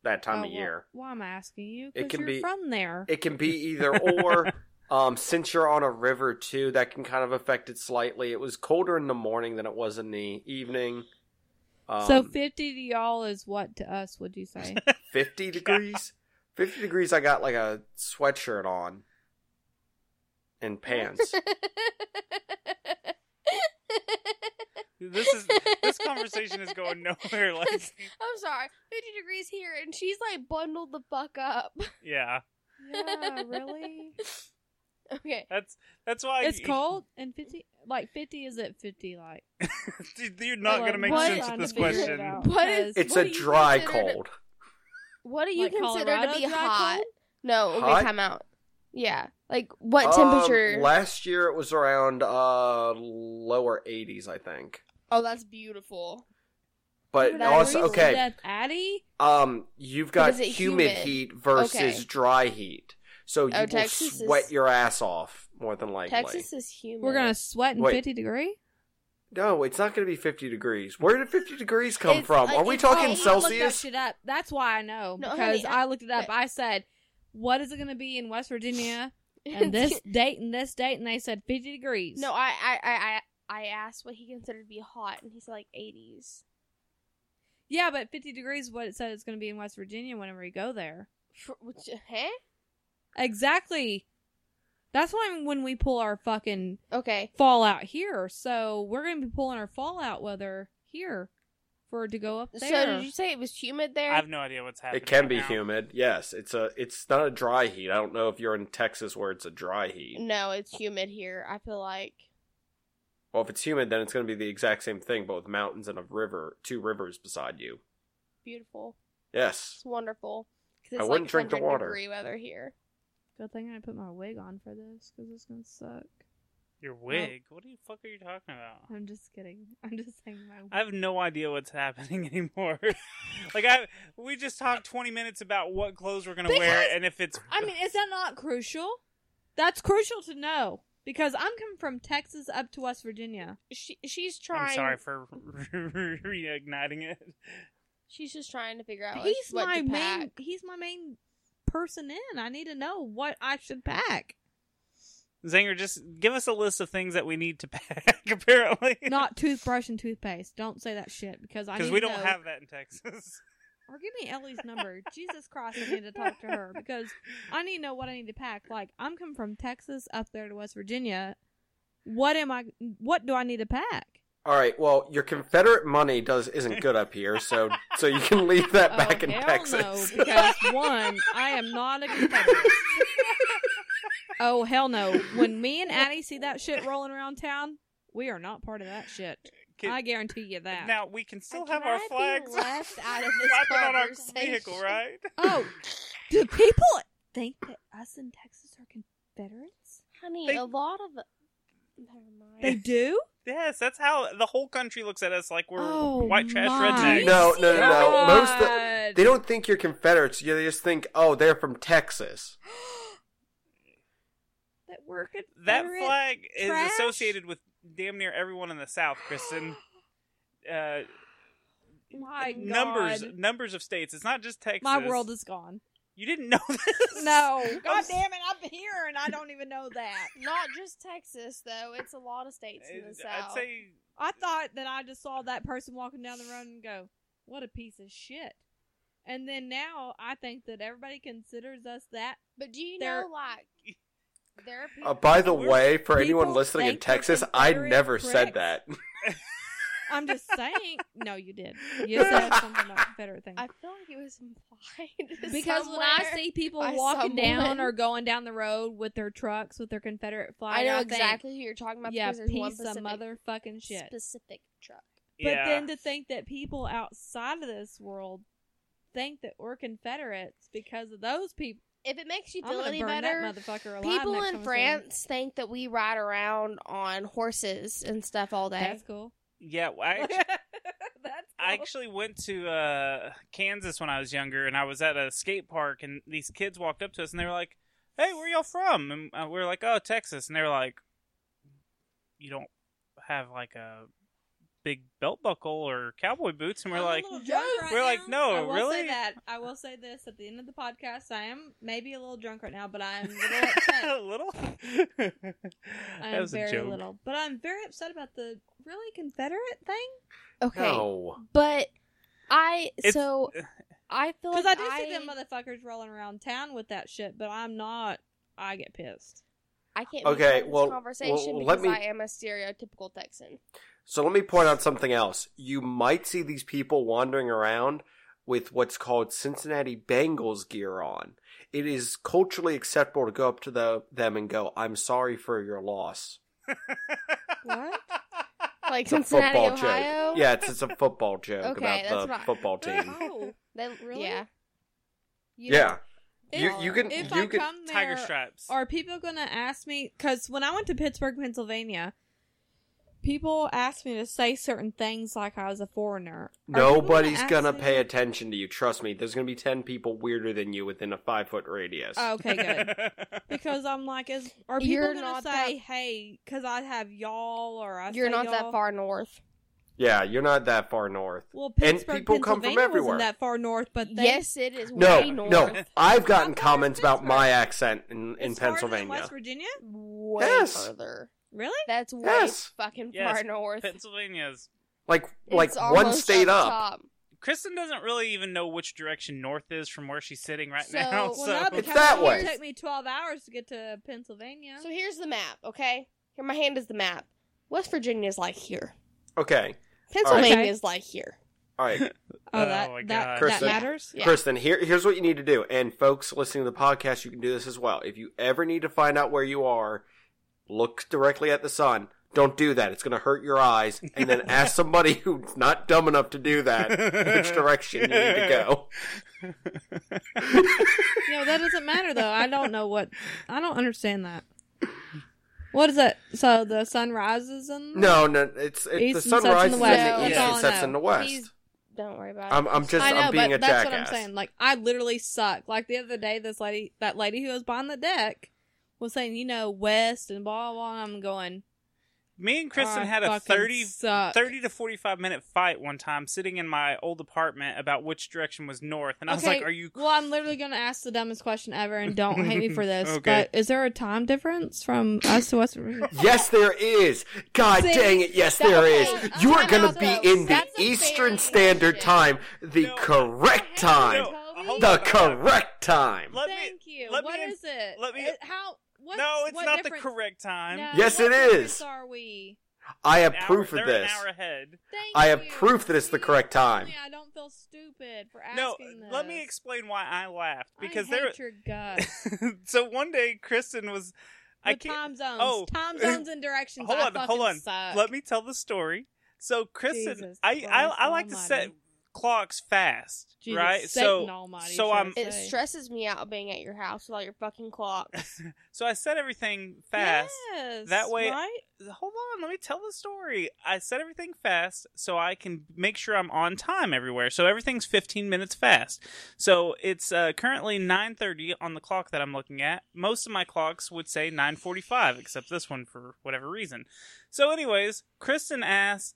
that time Oh, of well, year. Why am I asking you? It can you're be- from there. It can be either or. um, since you're on a river too, that can kind of affect it slightly. It was colder in the morning than it was in the evening. Um, so 50 to y'all is what to us, would you say? 50 degrees? 50 degrees, I got like a sweatshirt on and pants. This is this conversation is going nowhere. Like, I'm sorry, 50 degrees here, and she's like bundled the fuck up. yeah, yeah, really? Okay. that's that's why It's cold and 50 like 50 is at 50 like Dude, You're not Like, gonna make what- sense trying with to this figure it question. out. What is- It's what a do you dry consider to- cold. What do you Like consider to be dry hot? cold? No, okay, Hot? time out. Yeah, like what Um, temperature? last year it was around uh lower 80s, I think. oh, that's beautiful. But That also, is- okay, That's Addie? um, you've got humid, humid? heat versus Okay. dry heat. So you Oh, will Texas sweat is- your ass off more than likely. Texas is humid. We're going to sweat in Wait. 50 degree? No, it's not going to be 50 degrees. Where did 50 degrees come It's from? like- Are we it's talking all- I looked that Celsius? shit up. That's why I know. No, because honey, I, I- looked it up. but- I said, what is it going to be in West Virginia? And this date and this date, and they said 50 degrees. no, I, I, I, I, asked what he considered to be hot, and he said like 80s. Yeah, but 50 degrees is what it said it's going to be in West Virginia whenever you go there. For, which, huh? Exactly. That's why when we pull our fucking Okay. fallout here, so we're going to be pulling our fallout weather here for to go up there. So did you say it was humid there? I have no idea what's happening. It can right be now. humid. Yes, it's a. It's not a dry heat. I don't know if you're in Texas where it's a dry heat. No, it's humid here. I feel like. Well, if it's humid, then it's going to be the exact same thing, but with mountains and a river, two rivers beside you. Beautiful. Yes. It's wonderful. 'Cause I wouldn't like drink the 100 water. degree weather here. Good thing I put my wig on for this because it's going to suck. Your wig? What the fuck are you talking about? I'm just kidding. I'm just saying my I have no idea what's happening anymore. like I, we just talked twenty minutes about what clothes we're gonna wear, and if it's I mean, is that not crucial? That's crucial to know because I'm coming from Texas up to West Virginia. She she's trying. I'm sorry for reigniting it. She's just trying to figure out He's what my to main. He's my main person in. I need to know what I should pack. Zinger, just give us a list of things that we need to pack. Apparently, Not toothbrush and toothpaste. Don't say that shit because I because we don't know- have that in Texas. Or give me Ellie's number. Jesus Christ, I need to talk to her because I need to know what I need to pack. Like I'm coming from Texas up there to West Virginia. What am I? What do I need to pack? All right. Well, your Confederate money does isn't good up here, so so you can leave that oh, back oh, in hell Texas. no! Because one, I am not a Confederate. Oh hell no! When me and Addie see that shit rolling around town, we are not part of that shit. Can- I guarantee you that. Now we can still Can have our I flags left out of this flapping on our conversation? vehicle, right? oh, do people think that us in Texas are Confederates? Honey, They- a lot of. Never mind. They do. Yes, that's how the whole country looks at us like we're Oh, white trash my. rednecks. No, no, no, no. Most the, they don't think you're Confederates. You- They just think, oh, they're from Texas. that we're That Confederate flag is associated with damn near everyone in the South, Kristen. Uh, My numbers, God. numbers numbers of states. It's not just Texas. My world is gone. You didn't know this? No. I'm God damn it, I'm here and I don't even know that. Not just Texas, though. It's a lot of states in the South. I'd say I thought that I just saw that person walking down the road and go, "What a piece of shit." And then now I think that everybody considers us that. But do you They're- know, like, there are people. Uh, by the way, for anyone listening in Texas, I Confederate never said that. I'm just saying. no, you did. You said something about Confederate thing. I feel like it was implied. Because when I see people by walking down or going down the road with their trucks with their Confederate flag, I know think, exactly who you're talking about. Yeah, because there's one piece of specific, motherfucking shit. specific truck. But yeah. then to think that people outside of this world think that we're Confederates because of those people. If it makes you feel any better, that motherfucker alive. people in time I. France think that we ride around on horses and stuff all day. That's cool. yeah, well, I actually, That's I actually went to uh, Kansas when I was younger, and I was at a skate park, and these kids walked up to us, and they were like, "Hey, where y'all from?" And uh, we were like, "Oh, Texas," and they were like, "You don't have like a big belt buckle or cowboy boots, and we're I'm like, little drunk right we're like, now. no, I will really? say that. I will say this at the end of the podcast. I am maybe a little drunk right now, but I'm a little upset. a little. I am was a very joke. little, but I'm very upset about the really Confederate thing Okay, No. but I It's- so I feel because like I do see them motherfuckers rolling around town with that shit, but I'm not. I get pissed. I can't. Okay, be part this well- conversation well, because me- I am a stereotypical Texan. So let me point out something else. You might see these people wandering around with what's called Cincinnati Bengals gear on. It is culturally acceptable to go up to the, them and go, "I'm sorry for your loss." What? Like It's a Cincinnati, football Ohio. joke. Yeah, it's, it's a football joke Okay, about the what I- football team. oh, They, Really? Yeah. You yeah, If- you you can if you I can come there, Tiger stripes. Are people gonna ask me? Because when I went to Pittsburgh, Pennsylvania, people ask me to say certain things like I was a foreigner. Are people nobody's ask gonna me- pay attention to you. Trust me. There's gonna be ten people weirder than you within a five foot radius. Oh, okay, good. Because I'm like, is are people You're gonna not say, that- "Hey," because I have y'all or I You're say not y'all? that far north. Yeah, you're not that far north. Well, And people come from everywhere. Wasn't that far north? But they, Yes, it is No, way north. no. I've gotten How far is comments about my accent in, in it's farther than Pennsylvania. West Virginia. Way Yes. further. Really? That's way Yes. fucking Yes, far north. Pennsylvania's. Like like It's one almost state up up. top. Kristen doesn't really even know which direction north is from where she's sitting right So- now. Well, So Well, It's because that it took me 12 hours to get to Pennsylvania. So here's the map, okay? Here, my hand is the map. West Virginia is like here. Okay. Pennsylvania Okay. is like here. All right. oh, that Oh my that, God. that Kristen. matters. Yeah. Kristen, here here's what you need to do. And folks listening to the podcast, you can do this as well. If you ever need to find out where you are, look directly at the sun. Don't do that. It's going to hurt your eyes. And then ask somebody who's not dumb enough to do that which direction you need to go. You know, that doesn't matter though. I don't know what. I don't understand that. What is that? So the sun rises and No, no, it's it, East the and sun sets in the rises in west. the That's east all and I sets know. in the west. He's- Don't worry about it. I'm I'm just I know, I'm being but a that's jackass. what I'm saying. Like I literally suck. Like the other day, this lady, that lady who was behind the deck, was saying, you know, west and blah blah. blah and I'm going. Me and Kristen I had a fucking 30, suck. 30 to 45 minute fight one time sitting in my old apartment about which direction was north. And I was like, Are you. Well, I'm literally going to ask the dumbest question ever, and don't hate me for this. Okay. But is there a time difference from us to West Virginia? Yes, there is. God See, dang it! Yes, that- there okay, is. uh, You are going to be in the Eastern Standard question. Time, the No. correct time, No, the on. correct time. Let Thank me, you. let What me- is it? let me- It- how? What, no, it's what not difference- the correct time. No, Yes, what it. Are we? I have An hour- proof of this. An hour ahead. Thank I have you. proof that it's the correct time. I don't feel stupid for No, asking this. No, let me explain why I laughed because I there. hate your guts. so one day, Kristen was. I The can't. time zones. oh. time zones and directions. hold on, fucking hold on. Suck. Let me tell the story. So Kristen, Jesus I, I Christ I like to set almighty. Clocks fast, Jesus, right? Satan so almighty, so I I'm say. It stresses me out being at your house with all your fucking clocks. so I set everything fast. Yes, That way- right? Hold on, let me tell the story. I set everything fast so I can make sure I'm on time everywhere. So everything's 15 minutes fast. So it's uh, currently 9:30 on the clock that I'm looking at. Most of my clocks would say 9:45, except this one for whatever reason. So, anyways, Kristen asks,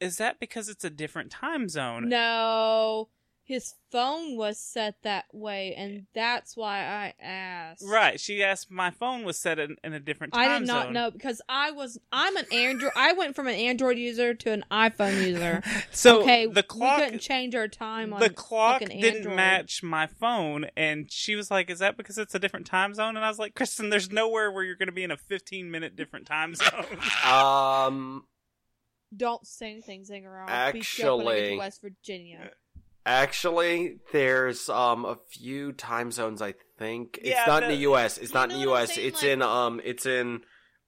"Is that because it's a different time zone?" No, his phone was set that way, and that's why I asked. Right. She asked. My phone was set in, in a different time zone. I did not zone. know because I was I'm an Android. I went from an Android user to an iPhone user. So okay, the clock we couldn't change our time on the clock fucking didn't Android. match my phone and she was like is that because it's a different time zone and i was like kristen there's nowhere where you're going to be in a 15 minute different time zone Um, Don't say anything, Zinger. I'll beat you up when I get Actually- to West Virginia. actually, there's um a few time zones. I think it's Yeah, not in the- the U.S. It's not in the U.S. saying? It's Like- in um it's in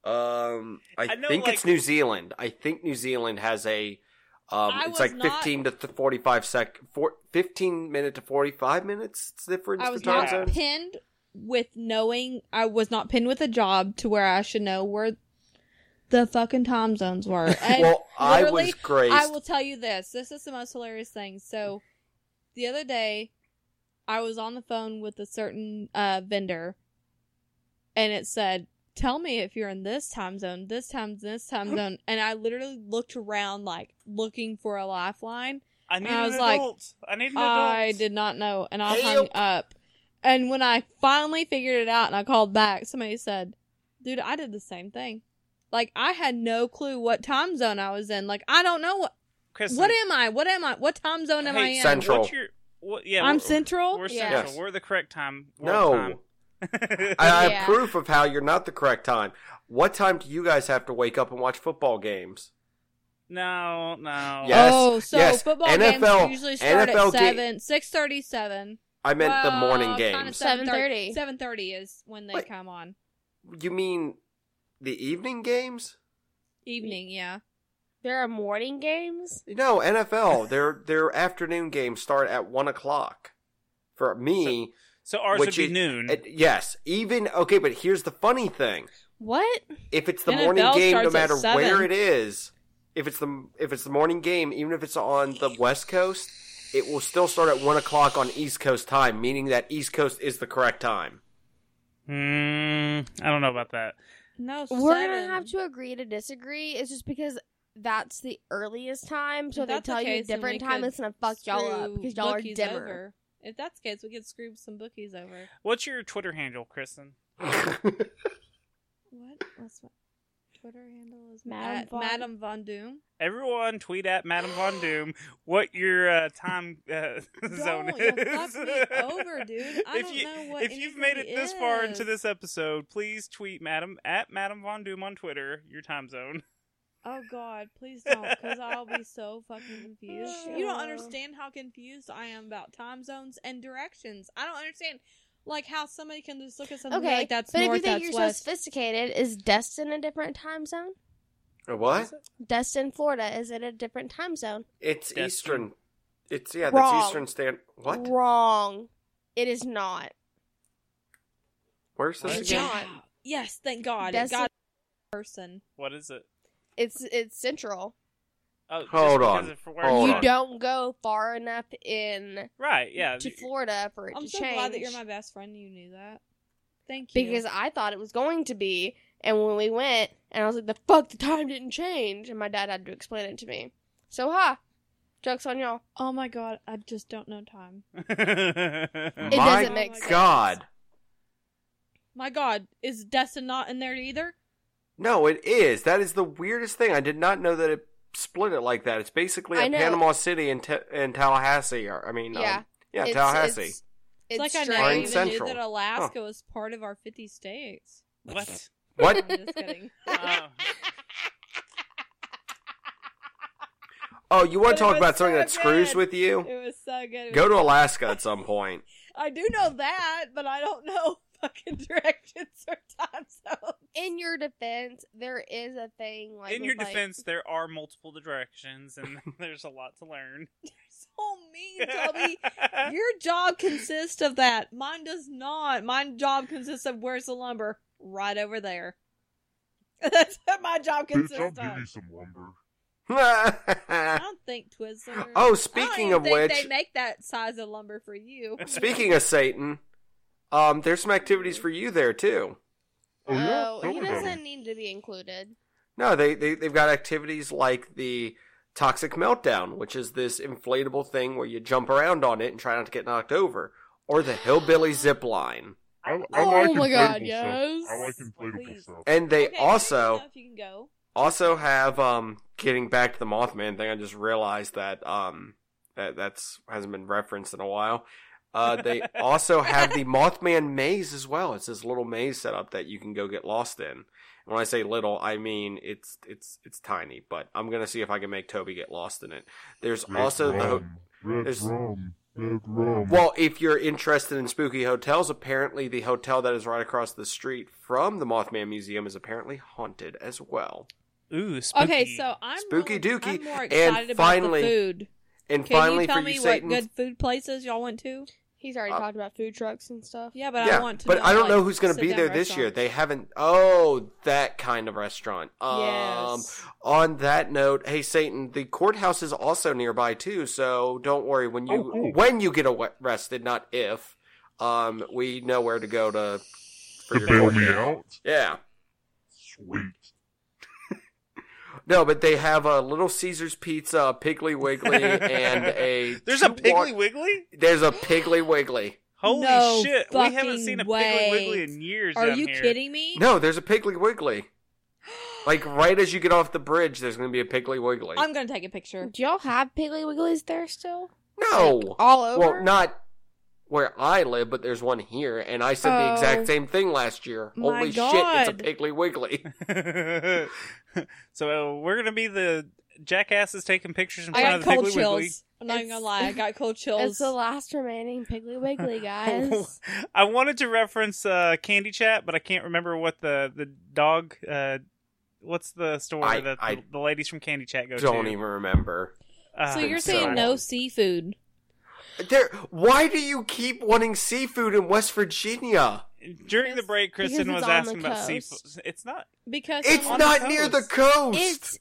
um I, I know, think it's New Zealand. I think New Zealand has a um I it's was like not- 15 to 45 sec four, 15 minute to 45 minutes. It's difference I was time not zones. pinned with knowing. I was not pinned with a job to where I should know where the fucking time zones were. And Well, I was graced. I will tell you this. This is the most hilarious thing. So, the other day, I was on the phone with a certain uh, vendor, and it said tell me if you're in this time zone, this time, this time zone. And I literally looked around, like, looking for a lifeline. I need And I an was like, adult. I need an adult. I did not know. And I hung Help. up. And when I finally figured it out and I called back, somebody said, dude, I did the same thing. Like, I had no clue what time zone I was in. Like, I don't know what. Kristen, What am I? What am I? What time zone am I in? Central. What's your, what, yeah, I'm we're- central. We're central. Yes. We're the correct time. world No. time. I have Yeah. proof of how you're not the correct time. What time do you guys have to wake up and watch football games? no, no. Yes, oh, so yes. football NFL games usually start NFL at ga- seven, six thirty, seven. I meant the morning Kinda games. 7:30. Seven thirty is when they Wait. come on. You mean the evening games? Evening, yeah. There are morning games. No, NFL. their their afternoon games start at one o'clock. For me, So ours which would be is- noon. it- yes, even okay. But here's the funny thing: What? if it's the NFL morning game, no matter where it is, if it's the if it's the morning game, even if it's on the West Coast, it will still start at one o'clock on East Coast time, meaning that East Coast is the correct time. Hmm, I don't know about that. No, We're seven. gonna have to agree to disagree. It's just because that's the earliest time. So If if they that's the tell you a case, then different we time, could it's gonna fuck y'all up screw because y'all are bookies dimmer. over. If that's the case, we could screw some bookies over. What's your Twitter handle, Kristen? What? What's my Twitter handle is Madam at Von- Madam Von Doom. Everyone tweet at Madam Von Doom what your uh, time uh, zone Don't, is. you'll fuck me over, dude. I if don't you, know what if you've made it anybody this far into this episode, please tweet Madam at Madam Von Doom on Twitter your time zone. Oh God, please don't, because I'll be so fucking confused. You don't understand how confused I am about time zones and directions. I don't understand, like how somebody can just look at something Okay, like that's but north, if you think you're so sophisticated, is Destin a different time zone? A what? Destin, Florida, is it a different time zone? It's Destin. Eastern. It's yeah, Wrong. that's Eastern Stand. What? Wrong. It is not. Where's this It's again? not. yes, thank God, Destin- got a person. What is it? It's it's central. Oh, Hold on. of for where Hold you on. don't go far enough in Right? Yeah. to Florida for it I'm to so change. glad that you're my best friend. You knew that. Thank you. because I thought it was going to be, and when we went, and I was like, "The fuck, the time didn't change," and my dad had to explain it to me. So, ha, jokes on y'all. oh my God, I just don't know time. It My doesn't make sense. God. My God, is Destin not in there either? No, it is. That is the weirdest thing. I did not know that it split it like that. It's basically I a know. Panama City and, Ta- and Tallahassee. Or, I mean, Yeah. um, yeah, It's- Tallahassee. It's, It's, it's like I strange. never even Central. knew that Alaska was part of our 50 states. what? what? I'm just kidding. Oh. Oh, you want to talk was about something so that screws with you? It was so good. Go to Alaska at some point. I do know that, but I don't know fucking directions or time zones. In your defense, there is a thing like In your like- defense, there are multiple directions, and there's a lot to learn. You're So mean, Toby. Your job consists of that. Mine does not. My job consists of where's the lumber? Right over there. That's what my job Bitch, I'll consists give you some lumber. I don't think Twizzlers. Oh, I speaking don't of think which- they make that size of lumber for you. Speaking of Satan, um, there's some activities for you there too. Oh, yeah? Oh, he doesn't need to be included. No, they, they they've got activities like the toxic meltdown, which is this inflatable thing where you jump around on it and try not to get knocked over, or the hillbilly zip line. I, I Oh like my inflatable God, stuff. yes. I like inflatable Please. stuff. And they Okay, also If you can go. also have um getting back to the Mothman thing. I just realized that um that that's hasn't been referenced in a while. Uh, they also have the Mothman maze as well. It's this little maze setup that you can go get lost in. And when I say little, I mean it's it's it's tiny. But I'm gonna see if I can make Toby get lost in it. There's Red also the ho- red there's- rum, red rum. well, if you're interested in spooky hotels, apparently the hotel that is right across the street from the Mothman Museum is apparently haunted as well. Ooh, spooky. Okay, so I'm Spooky really- dooky, I'm more and excited about finally- the food. And Can finally, you tell for me you, what Satan, good food places y'all went to? He's already Uh, talked about food trucks and stuff. Yeah, but yeah, I want to. but know, I don't like, know who's going to be sit-down there this year. They haven't. Oh, that kind of restaurant. Um, Yes. On that note, hey Satan, the courthouse is also nearby too. So don't worry when you Oh, cool. when you get arrested, not if. Um, we know where to go to for To bail me out? Yeah. Sweet. No, but they have a Little Caesars pizza, a Piggly Wiggly, and a. There's a two wa- Piggly Wiggly. There's a Piggly Wiggly. Holy No shit! We haven't seen a way. Piggly Wiggly in years. Are down you here. kidding me? No, there's a Piggly Wiggly. Like right as you get off the bridge, there's going to be a Piggly Wiggly. I'm gonna take a picture. Do y'all have Piggly Wigglies there still? No, All over? well, not where I live, but there's one here, and I said the Oh. exact same thing last year. My Holy shit, it's a Piggly Wiggly. so uh, we're gonna be the jackasses taking pictures in I front got of the cold Piggly Wiggly. I'm not even It's- gonna lie, I got cold chills. It's the last remaining Piggly Wiggly, guys. I wanted to reference uh, Candy Chat, but I can't remember what the the dog. Uh, what's the store I- that I the, the ladies from Candy Chat go Don't to? even remember. Uh, so you're so. saying no seafood? There. Why do you keep wanting seafood in West Virginia? during the break, Kristen was asking about seafood. It's not Because It's not near the coast. coast. it's It's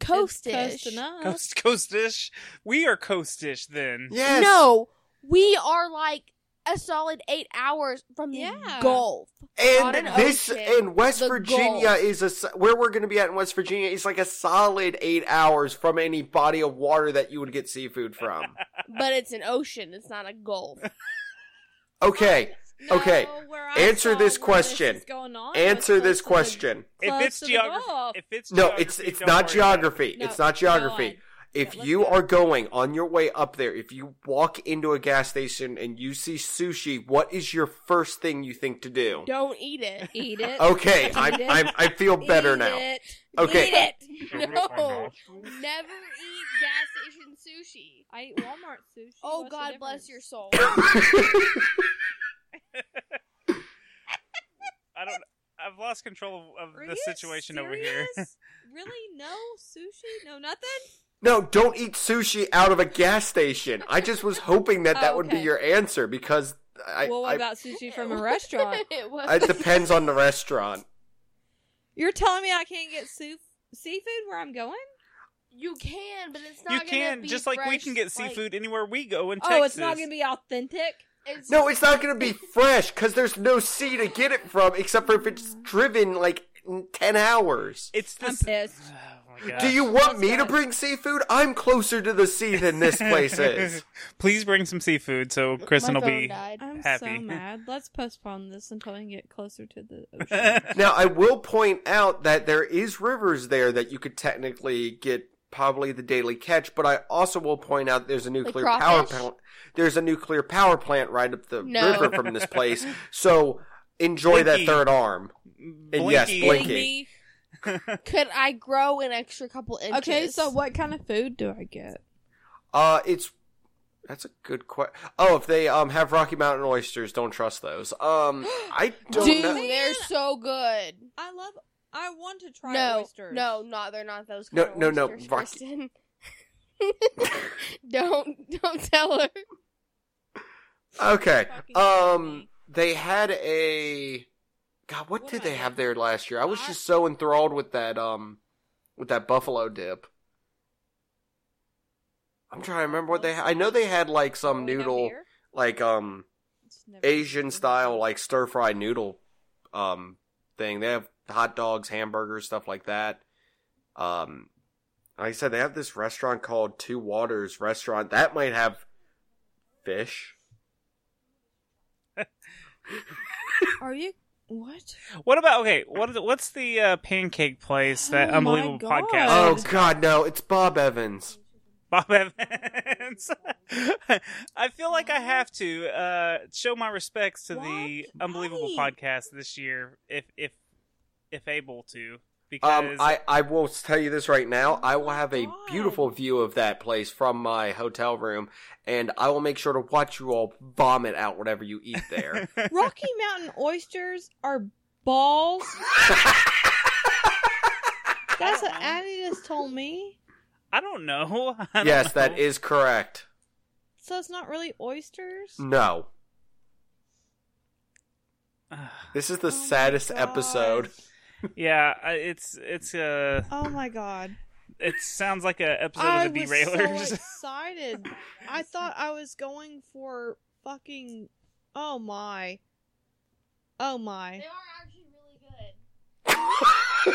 coastish. close coast coastish. We are coastish then. yes. No, we are like a solid eight hours from the Yeah. Gulf. And an this ocean, in West the Virginia Gulf. is a s- where we're going to be at in West Virginia is like a solid eight hours from any body of water that you would get seafood from. But it's an ocean. It's not a gulf. Okay, No, okay. Answer this question. is going on, Answer this close to the- question. If it's to geography, if it's No, it's it's don't not worry about geography. No, it's not go geography. On. If Yeah, you go. are going on your way up there, if you walk into a gas station and you see sushi, what is your first thing you think to do? Don't eat it. Eat it. Okay, Eat I'm, it. I'm I feel better Eat now. it. Okay. Eat it. No. up my nostril. Never eat gas station sushi. I eat Walmart sushi. Oh What's God bless your soul. I don't. I've lost control of, of the you situation over here. really? No sushi? No nothing? No, don't eat sushi out of a gas station. I just was hoping that that Oh, would be your answer because I, well, what I- about sushi from a restaurant? it was. it depends on the restaurant. You're telling me I can't get soup, seafood where I'm going? You can, but it's not. you gonna can be just like we can get like- seafood anywhere we go in Oh, Texas. Oh, it's not going to be authentic? it's No, it's not going to be fresh because there's no sea to get it from except for if it's driven like 10 hours. It's the I'm s- pissed. Do you want me to bring seafood? I'm closer to the sea than this place is. Please bring some seafood so Kristen My will phone be died. I'm happy. so mad. Let's postpone this until we get closer to the ocean. Now, I will point out that there is rivers there that you could technically get probably the daily catch, but I also will point out there's a nuclear power plant. There's a nuclear power plant right up the No. river from this place. So enjoy Blinky. that third arm. And yes, Blinky. Blinky. Me. Could I grow an extra couple inches? Okay, so what kind of food do I get? Uh, it's that's a good question. Oh, if they um have Rocky Mountain oysters, don't trust those. Um, I don't Dude, know. they're so good. I love. I want to try no, oysters. no, no, they're not those. No, Kind no, of no, oysters, Rocky- don't, don't tell her. Okay. Um, they had a. God, what What did they have there last year? I was I- just so enthralled with that um, with that buffalo dip. I'm trying to remember what they. had. I know they had like some Are we down noodle, like um, Asian style, like stir fry noodle, um, thing. They have hot dogs, hamburgers, stuff like that. Um, like I said, they have this restaurant called Two Waters Restaurant that might have fish. Are you what? What about okay? What is, what's the uh, pancake place that Oh my unbelievable God. podcast? Oh? God, no! It's Bob Evans. Bob Evans. I feel like I have to uh, show my respects to the unbelievable Why? podcast this year, if if if able to, because Um, I I will tell you this right now. I will have a God. beautiful view of that place from my hotel room, and I will make sure to watch you all vomit out whatever you eat there. Rocky Mountain oysters are balls. That's what Addie just told me. I don't know. I don't yes, that know. is correct. So it's not really oysters. No, this is the Oh saddest episode. Yeah. I- It's it's uh Oh my god! it sounds like a episode I of the was Derailers. so excited. I thought I was going for fucking. Oh my. Oh my. They are actually really good.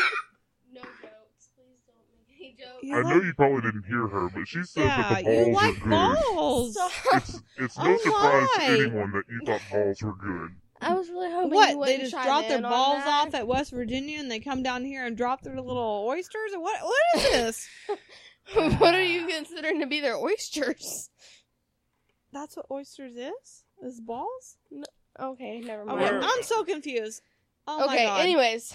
No jokes. Please don't make any jokes. You I know like- you probably didn't hear her, but she said yeah, that the balls you like are good. balls. It's, it's no Oh surprise to anyone that you thought balls were good. I was really hoping you What? They just chime drop their balls off at West Virginia and they come down here and drop their little oysters? Or what? What is this? what are you considering to be their oysters? That's what oysters is? Is balls? Okay, never oh, mind. Okay, I'm so confused. Oh my okay, god. anyways.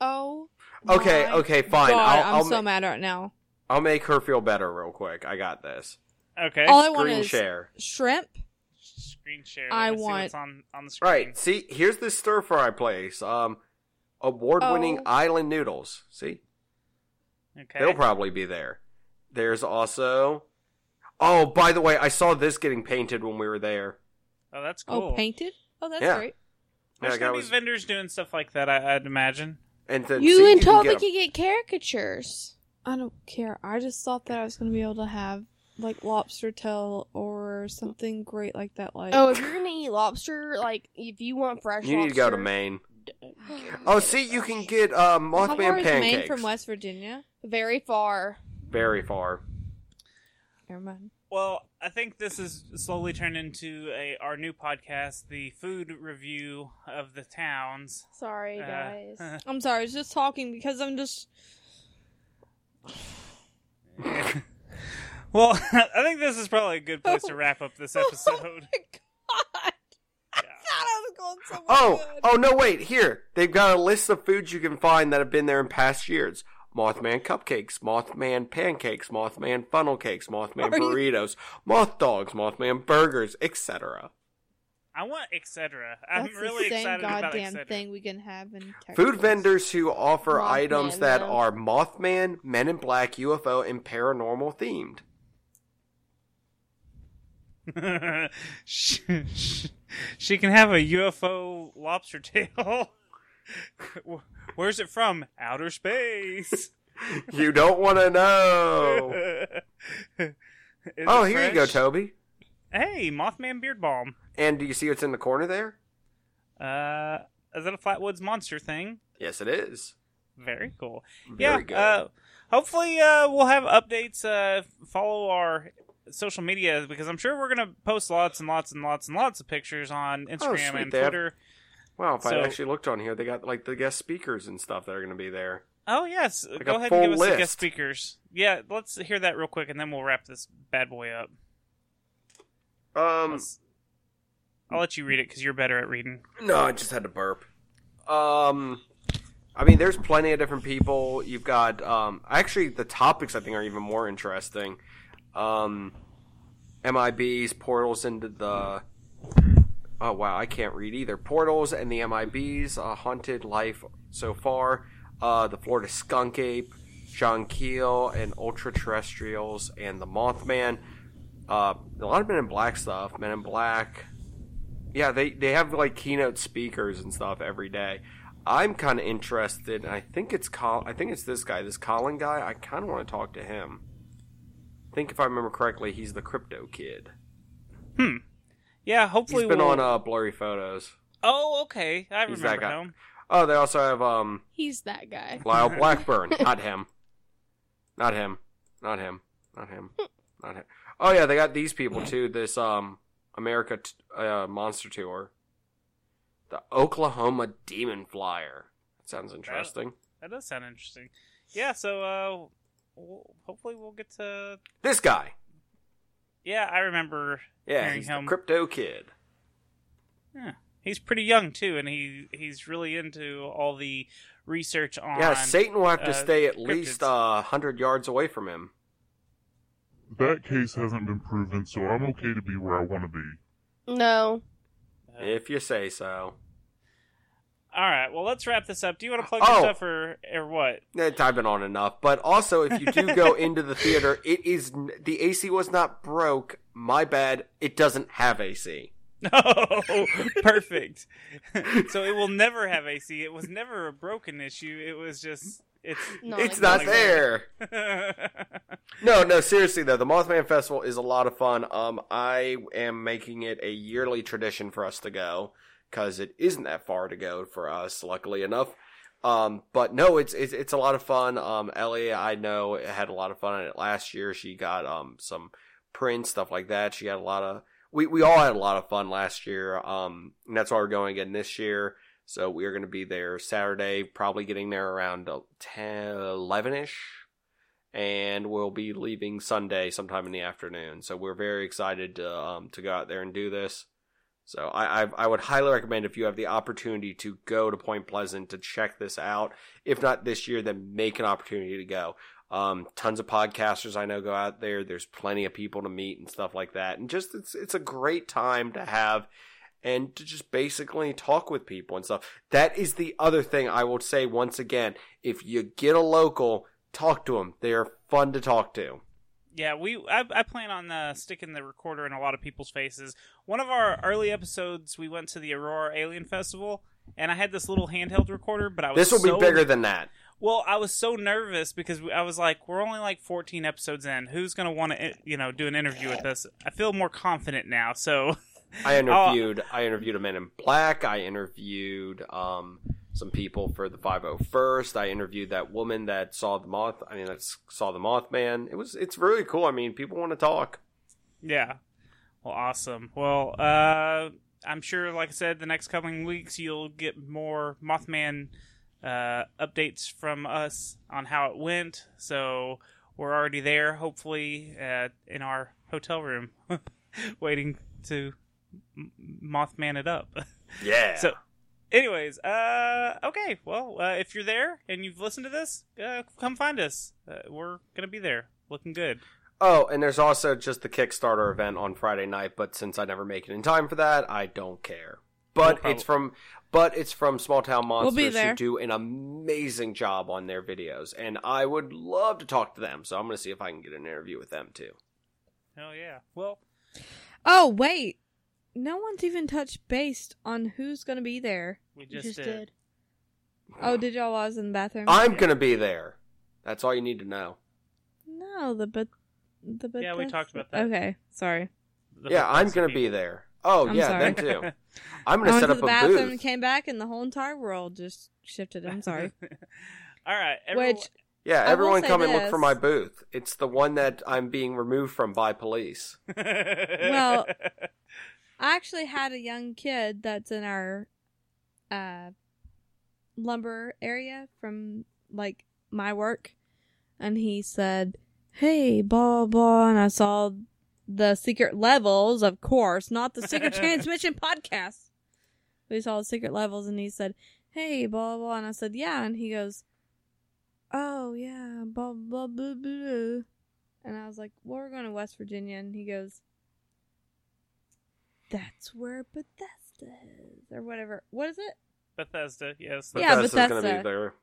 Oh. Okay, my okay, fine. God, I'll, I'm I'll, so ma- mad right now. I'll make her feel better real quick. I got this. Okay. All I want Screen is share. shrimp. Screen share. I Let me see want- what's on on the screen. Right. See, here's this stir fry place. Um, award-winning Oh. island noodles. See, Okay. they'll probably be there. There's also. Oh, by the way, I saw this getting painted when we were there. oh, that's cool. Oh, painted? Oh, that's Yeah. great. There's that gonna was- be vendors doing stuff like that. I, I'd imagine. And then You see, and can Toby get a- can get caricatures. I don't care. I just thought that I was going to be able to have like lobster tail or something great like that. Like Oh, if you're gonna eat lobster, like if you want fresh You need to go to lobster- Maine. Oh, see, you can get um, how Mothman far is Maine pancakes. from West Virginia? Very far. Very far. Never mind. Well, I think this is slowly turned into a our new podcast, the food review of the towns. Sorry, Uh, guys. I'm sorry. I was just talking because I'm just. well, I think this is probably a good place to oh wrap up this episode. Oh my god! I thought I was going somewhere Oh, good. oh no, wait. Here, they've got a list of foods you can find that have been there in past years. Mothman cupcakes, Mothman pancakes, Mothman funnel cakes, Mothman Are you- burritos, moth dogs, Mothman burgers, etc. I want etc. I'm That's really the same excited goddamn etc. thing we can have in Texas. Food vendors who offer Mothman, items that though. are Mothman, Men in Black, UFO, and paranormal themed. She, she- she can have a UFO lobster tail. Where's it from? Outer space. You don't want to know. Oh, here you go. Toby. Hey, Mothman beard balm. And do you see what's in the corner there? Uh, is that a Flatwoods monster thing? Yes, it is. Very cool. Very yeah. Uh, hopefully, uh, we'll have updates. Uh, follow our social media because I'm sure we're gonna post lots and lots and lots and lots of pictures on Instagram Oh, and they have- Twitter. Wow, if So- I actually looked on here, they got like the guest speakers and stuff that are going to be there. Oh yes, Like go ahead and give us the guest speakers. Yeah, let's hear that real quick, and then we'll wrap this bad boy up. Um, Let's- I'll let you read it because you're better at reading. no, I just had to burp. Um, I mean, there's plenty of different people. You've got um, actually the topics I think are even more interesting. Um, MIBs, portals into the. Oh wow, I can't read either. Portals and the MIBs, uh, haunted life so far. Uh, the Florida skunk ape, John Keel, and ultra terrestrials, and the Mothman. Uh, a lot of Men in Black stuff. Men in Black. Yeah, they they have like keynote speakers and stuff every day. I'm kind of interested, and I think it's Col- I think it's this guy, this Colin guy. I kind of want to talk to him. I think if I remember correctly, he's the crypto kid. Hmm. Yeah, hopefully He's been we'll... on uh, blurry photos. Oh, okay, I He's that remember guy. him. Oh, they also have um He's that guy. Lyle Blackburn. not him. Not him. Not him. Not him. Not him. Oh yeah, they got these people too. This um America t- uh, Monster Tour. The Oklahoma Demon Flyer. That sounds interesting. That does sound interesting. Yeah, so uh, we'll, hopefully we'll get to. This guy. Yeah, I remember Yeah, hearing he's him. the crypto kid. Yeah. He's pretty young too, and he he's really into all the research on. Yeah, Satan will have to uh, stay at cryptids. least a hundred yards away from him. That case hasn't been proven, so I'm okay to be where I want to be. No. If you say so. All right, well, let's wrap this up. Do you want to plug Oh. your stuff or or what? Eh, I've been on enough. But also, if you do go into the theater, it is the AC was not broke. My bad. It doesn't have AC. No, perfect. so it will never have AC. It was never a broken issue. It was just it's No, it's like not that. there. No, no, seriously though, the Mothman Festival is a lot of fun. Um, I am making it a yearly tradition for us to go because it isn't that far to go for us. Luckily enough, Um, but no, it's, it's it's a lot of fun. Um, Ellie, I know, had a lot of fun on it last year. She got um some prints, stuff like that. She had a lot of we we all had a lot of fun last year. Um, and that's why we're going again this year. So we're going to be there Saturday, probably getting there around 10, 11 ish. And we'll be leaving Sunday sometime in the afternoon. So we're very excited to, um, to go out there and do this. So I, I, I would highly recommend if you have the opportunity to go to Point Pleasant to check this out. If not this year, then make an opportunity to go. Um, tons of podcasters I know go out there. There's plenty of people to meet and stuff like that. And just it's it's a great time to have and to just basically talk with people and stuff. That is the other thing I will say once again. If you get a local, talk to them. They are fun to talk to. Yeah, we I, I plan on uh, sticking the recorder in a lot of people's faces. One of our early episodes, we went to the Aurora Alien Festival, and I had this little handheld recorder, but I was This will so- be bigger than that. Well, I was so nervous because I was like, we're only like 14 episodes in. Who's going to want to, you know, do an interview with us? I feel more confident now. So I I'll- interviewed I interviewed a man in black. I interviewed um some people for the 501st. I interviewed that woman that saw the moth. I mean, that saw the Mothman. It was it's really cool. I mean, people want to talk. Yeah. Well, awesome. Well, uh, I'm sure, like I said, the next coming weeks you'll get more Mothman uh, updates from us on how it went. So we're already there, hopefully, uh, in our hotel room, waiting to Mothman it up. Yeah. So, anyways, uh, okay. Well, uh, if you're there and you've listened to this, uh, come find us. Uh, we're gonna be there, looking good. Oh, and there's also just the Kickstarter event on Friday night, but since I never make it in time for that, I don't care. But We'll it's from but it's from Small Town Monsters be there. who do an amazing job on their videos, and I would love to talk to them. So I'm going to see if I can get an interview with them too. Oh yeah. Well, Oh wait, no one's even touched based on who's gonna be there. we You just, just did. did. Oh, did y'all I was in the bathroom? I'm going to be there. That's all you need to know. No, the but the but Yeah, we talked about that. Okay, sorry. The yeah, I'm going to be there. Oh I'm yeah, sorry. them too. I'm going I to went set to up the a bathroom and booth. came back, and the whole entire world just shifted. I'm sorry. All right. Everyone, Which Yeah, everyone say come and look for my booth. It's the one that I'm being removed from by police. Well, I actually had a young kid that's in our uh lumber area from like my work and he said, "Hey, blah blah," and I saw the secret levels, of course, not the secret transmission podcast. We saw the secret levels, and he said, "Hey, blah blah," and I said, "Yeah," and he goes, "Oh yeah, blah blah blah blah," and I was like, "Well, we're going to West Virginia," and he goes, "That's where Bethesda is, or whatever. What is it?" Bethesda, yes. Yeah, Bethesda's gonna Bethesda. be there.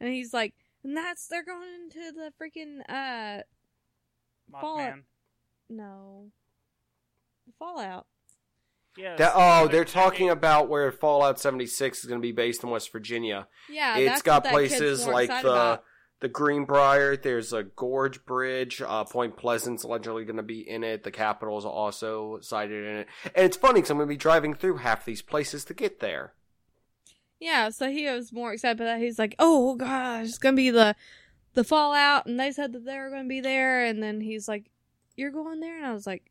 And he's like, "And that's they're going into the freaking uh Mothman. no Fallout." Yeah. That, oh, they're They're- talking about where Fallout 76 is going to be based in West Virginia. Yeah, it's that's got what that kid's places more like the about. The Greenbrier. There's a Gorge Bridge. Uh, Point Pleasant's allegedly going to be in it. The Capitol is also cited in it. And it's funny because I'm going to be driving through half these places to get there. Yeah, so he was more excited about that. He's like, "Oh gosh, it's gonna be the the Fallout," and they said that they were gonna be there. And then he's like, "You're going there?" And I was like,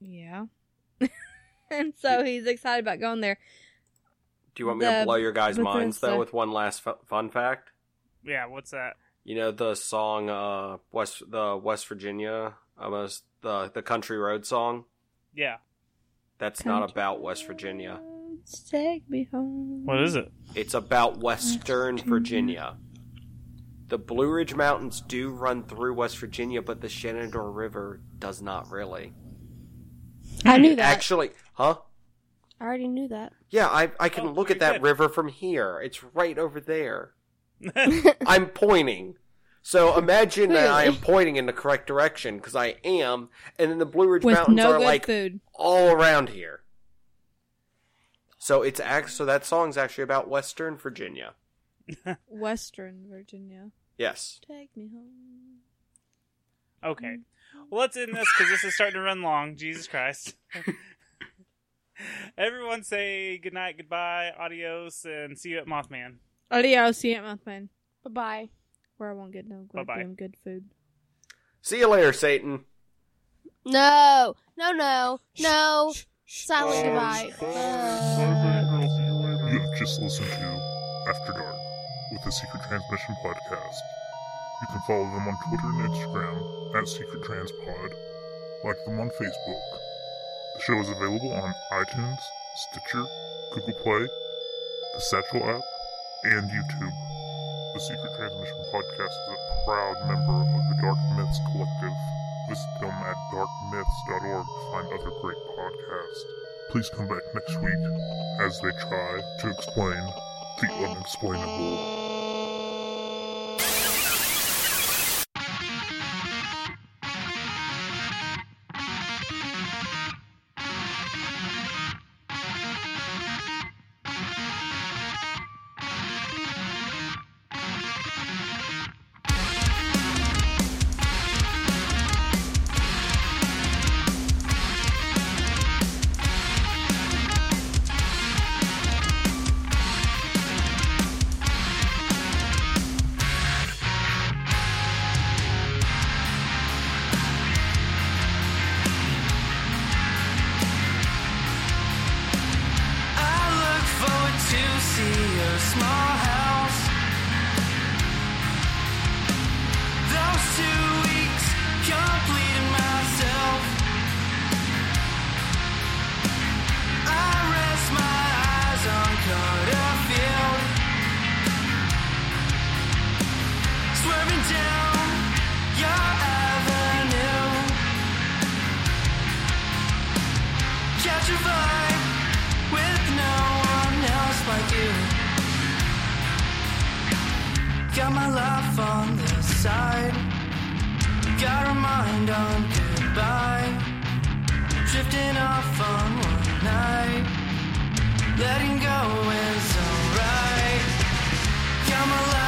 "Yeah." and so he's excited about going there. Do you want me The to blow your guys' minds though with one last fu- fun fact? Yeah, what's that? You know the song uh West the West Virginia almost the the country road song. Yeah. That's not about West Virginia. Take me home. What is it? It's about Western Virginia. The Blue Ridge Mountains do run through West Virginia, but the Shenandoah River does not really. I knew that. Actually, huh? I already knew that. Yeah, I I can Oh, look at that good. river from here. It's right over there. I'm pointing. So imagine that I am pointing in the correct direction because I am, and then the Blue Ridge With Mountains no are good like food. all around here. So it's act so that song's actually about Western Virginia. Western Virginia. Yes. Take me home. Okay. Well, let's end this because this is starting to run long. Jesus Christ. Everyone say goodnight, goodbye, adios, and see you at Mothman. Adios, Aunt Muffin. Bye bye. Where I won't get no Bye-bye. goddamn good food. See you later, Satan. No, no, no, no. Silent goodbye. You have just listened to After Dark with the Secret Transmission Podcast. You can follow them on Twitter and Instagram at Secret Transpod. Like them on Facebook. The show is available on iTunes, Stitcher, Google Play, the Satchel app, and YouTube. The Secret Transmission Podcast is a proud member of the Dark Myths Collective. Visit them at darkmyths.org to find other great podcasts. Please come back next week as they try to explain the unexplainable. On the side. Got a mind on goodbye. Drifting off on one night. Letting go is alright. Got my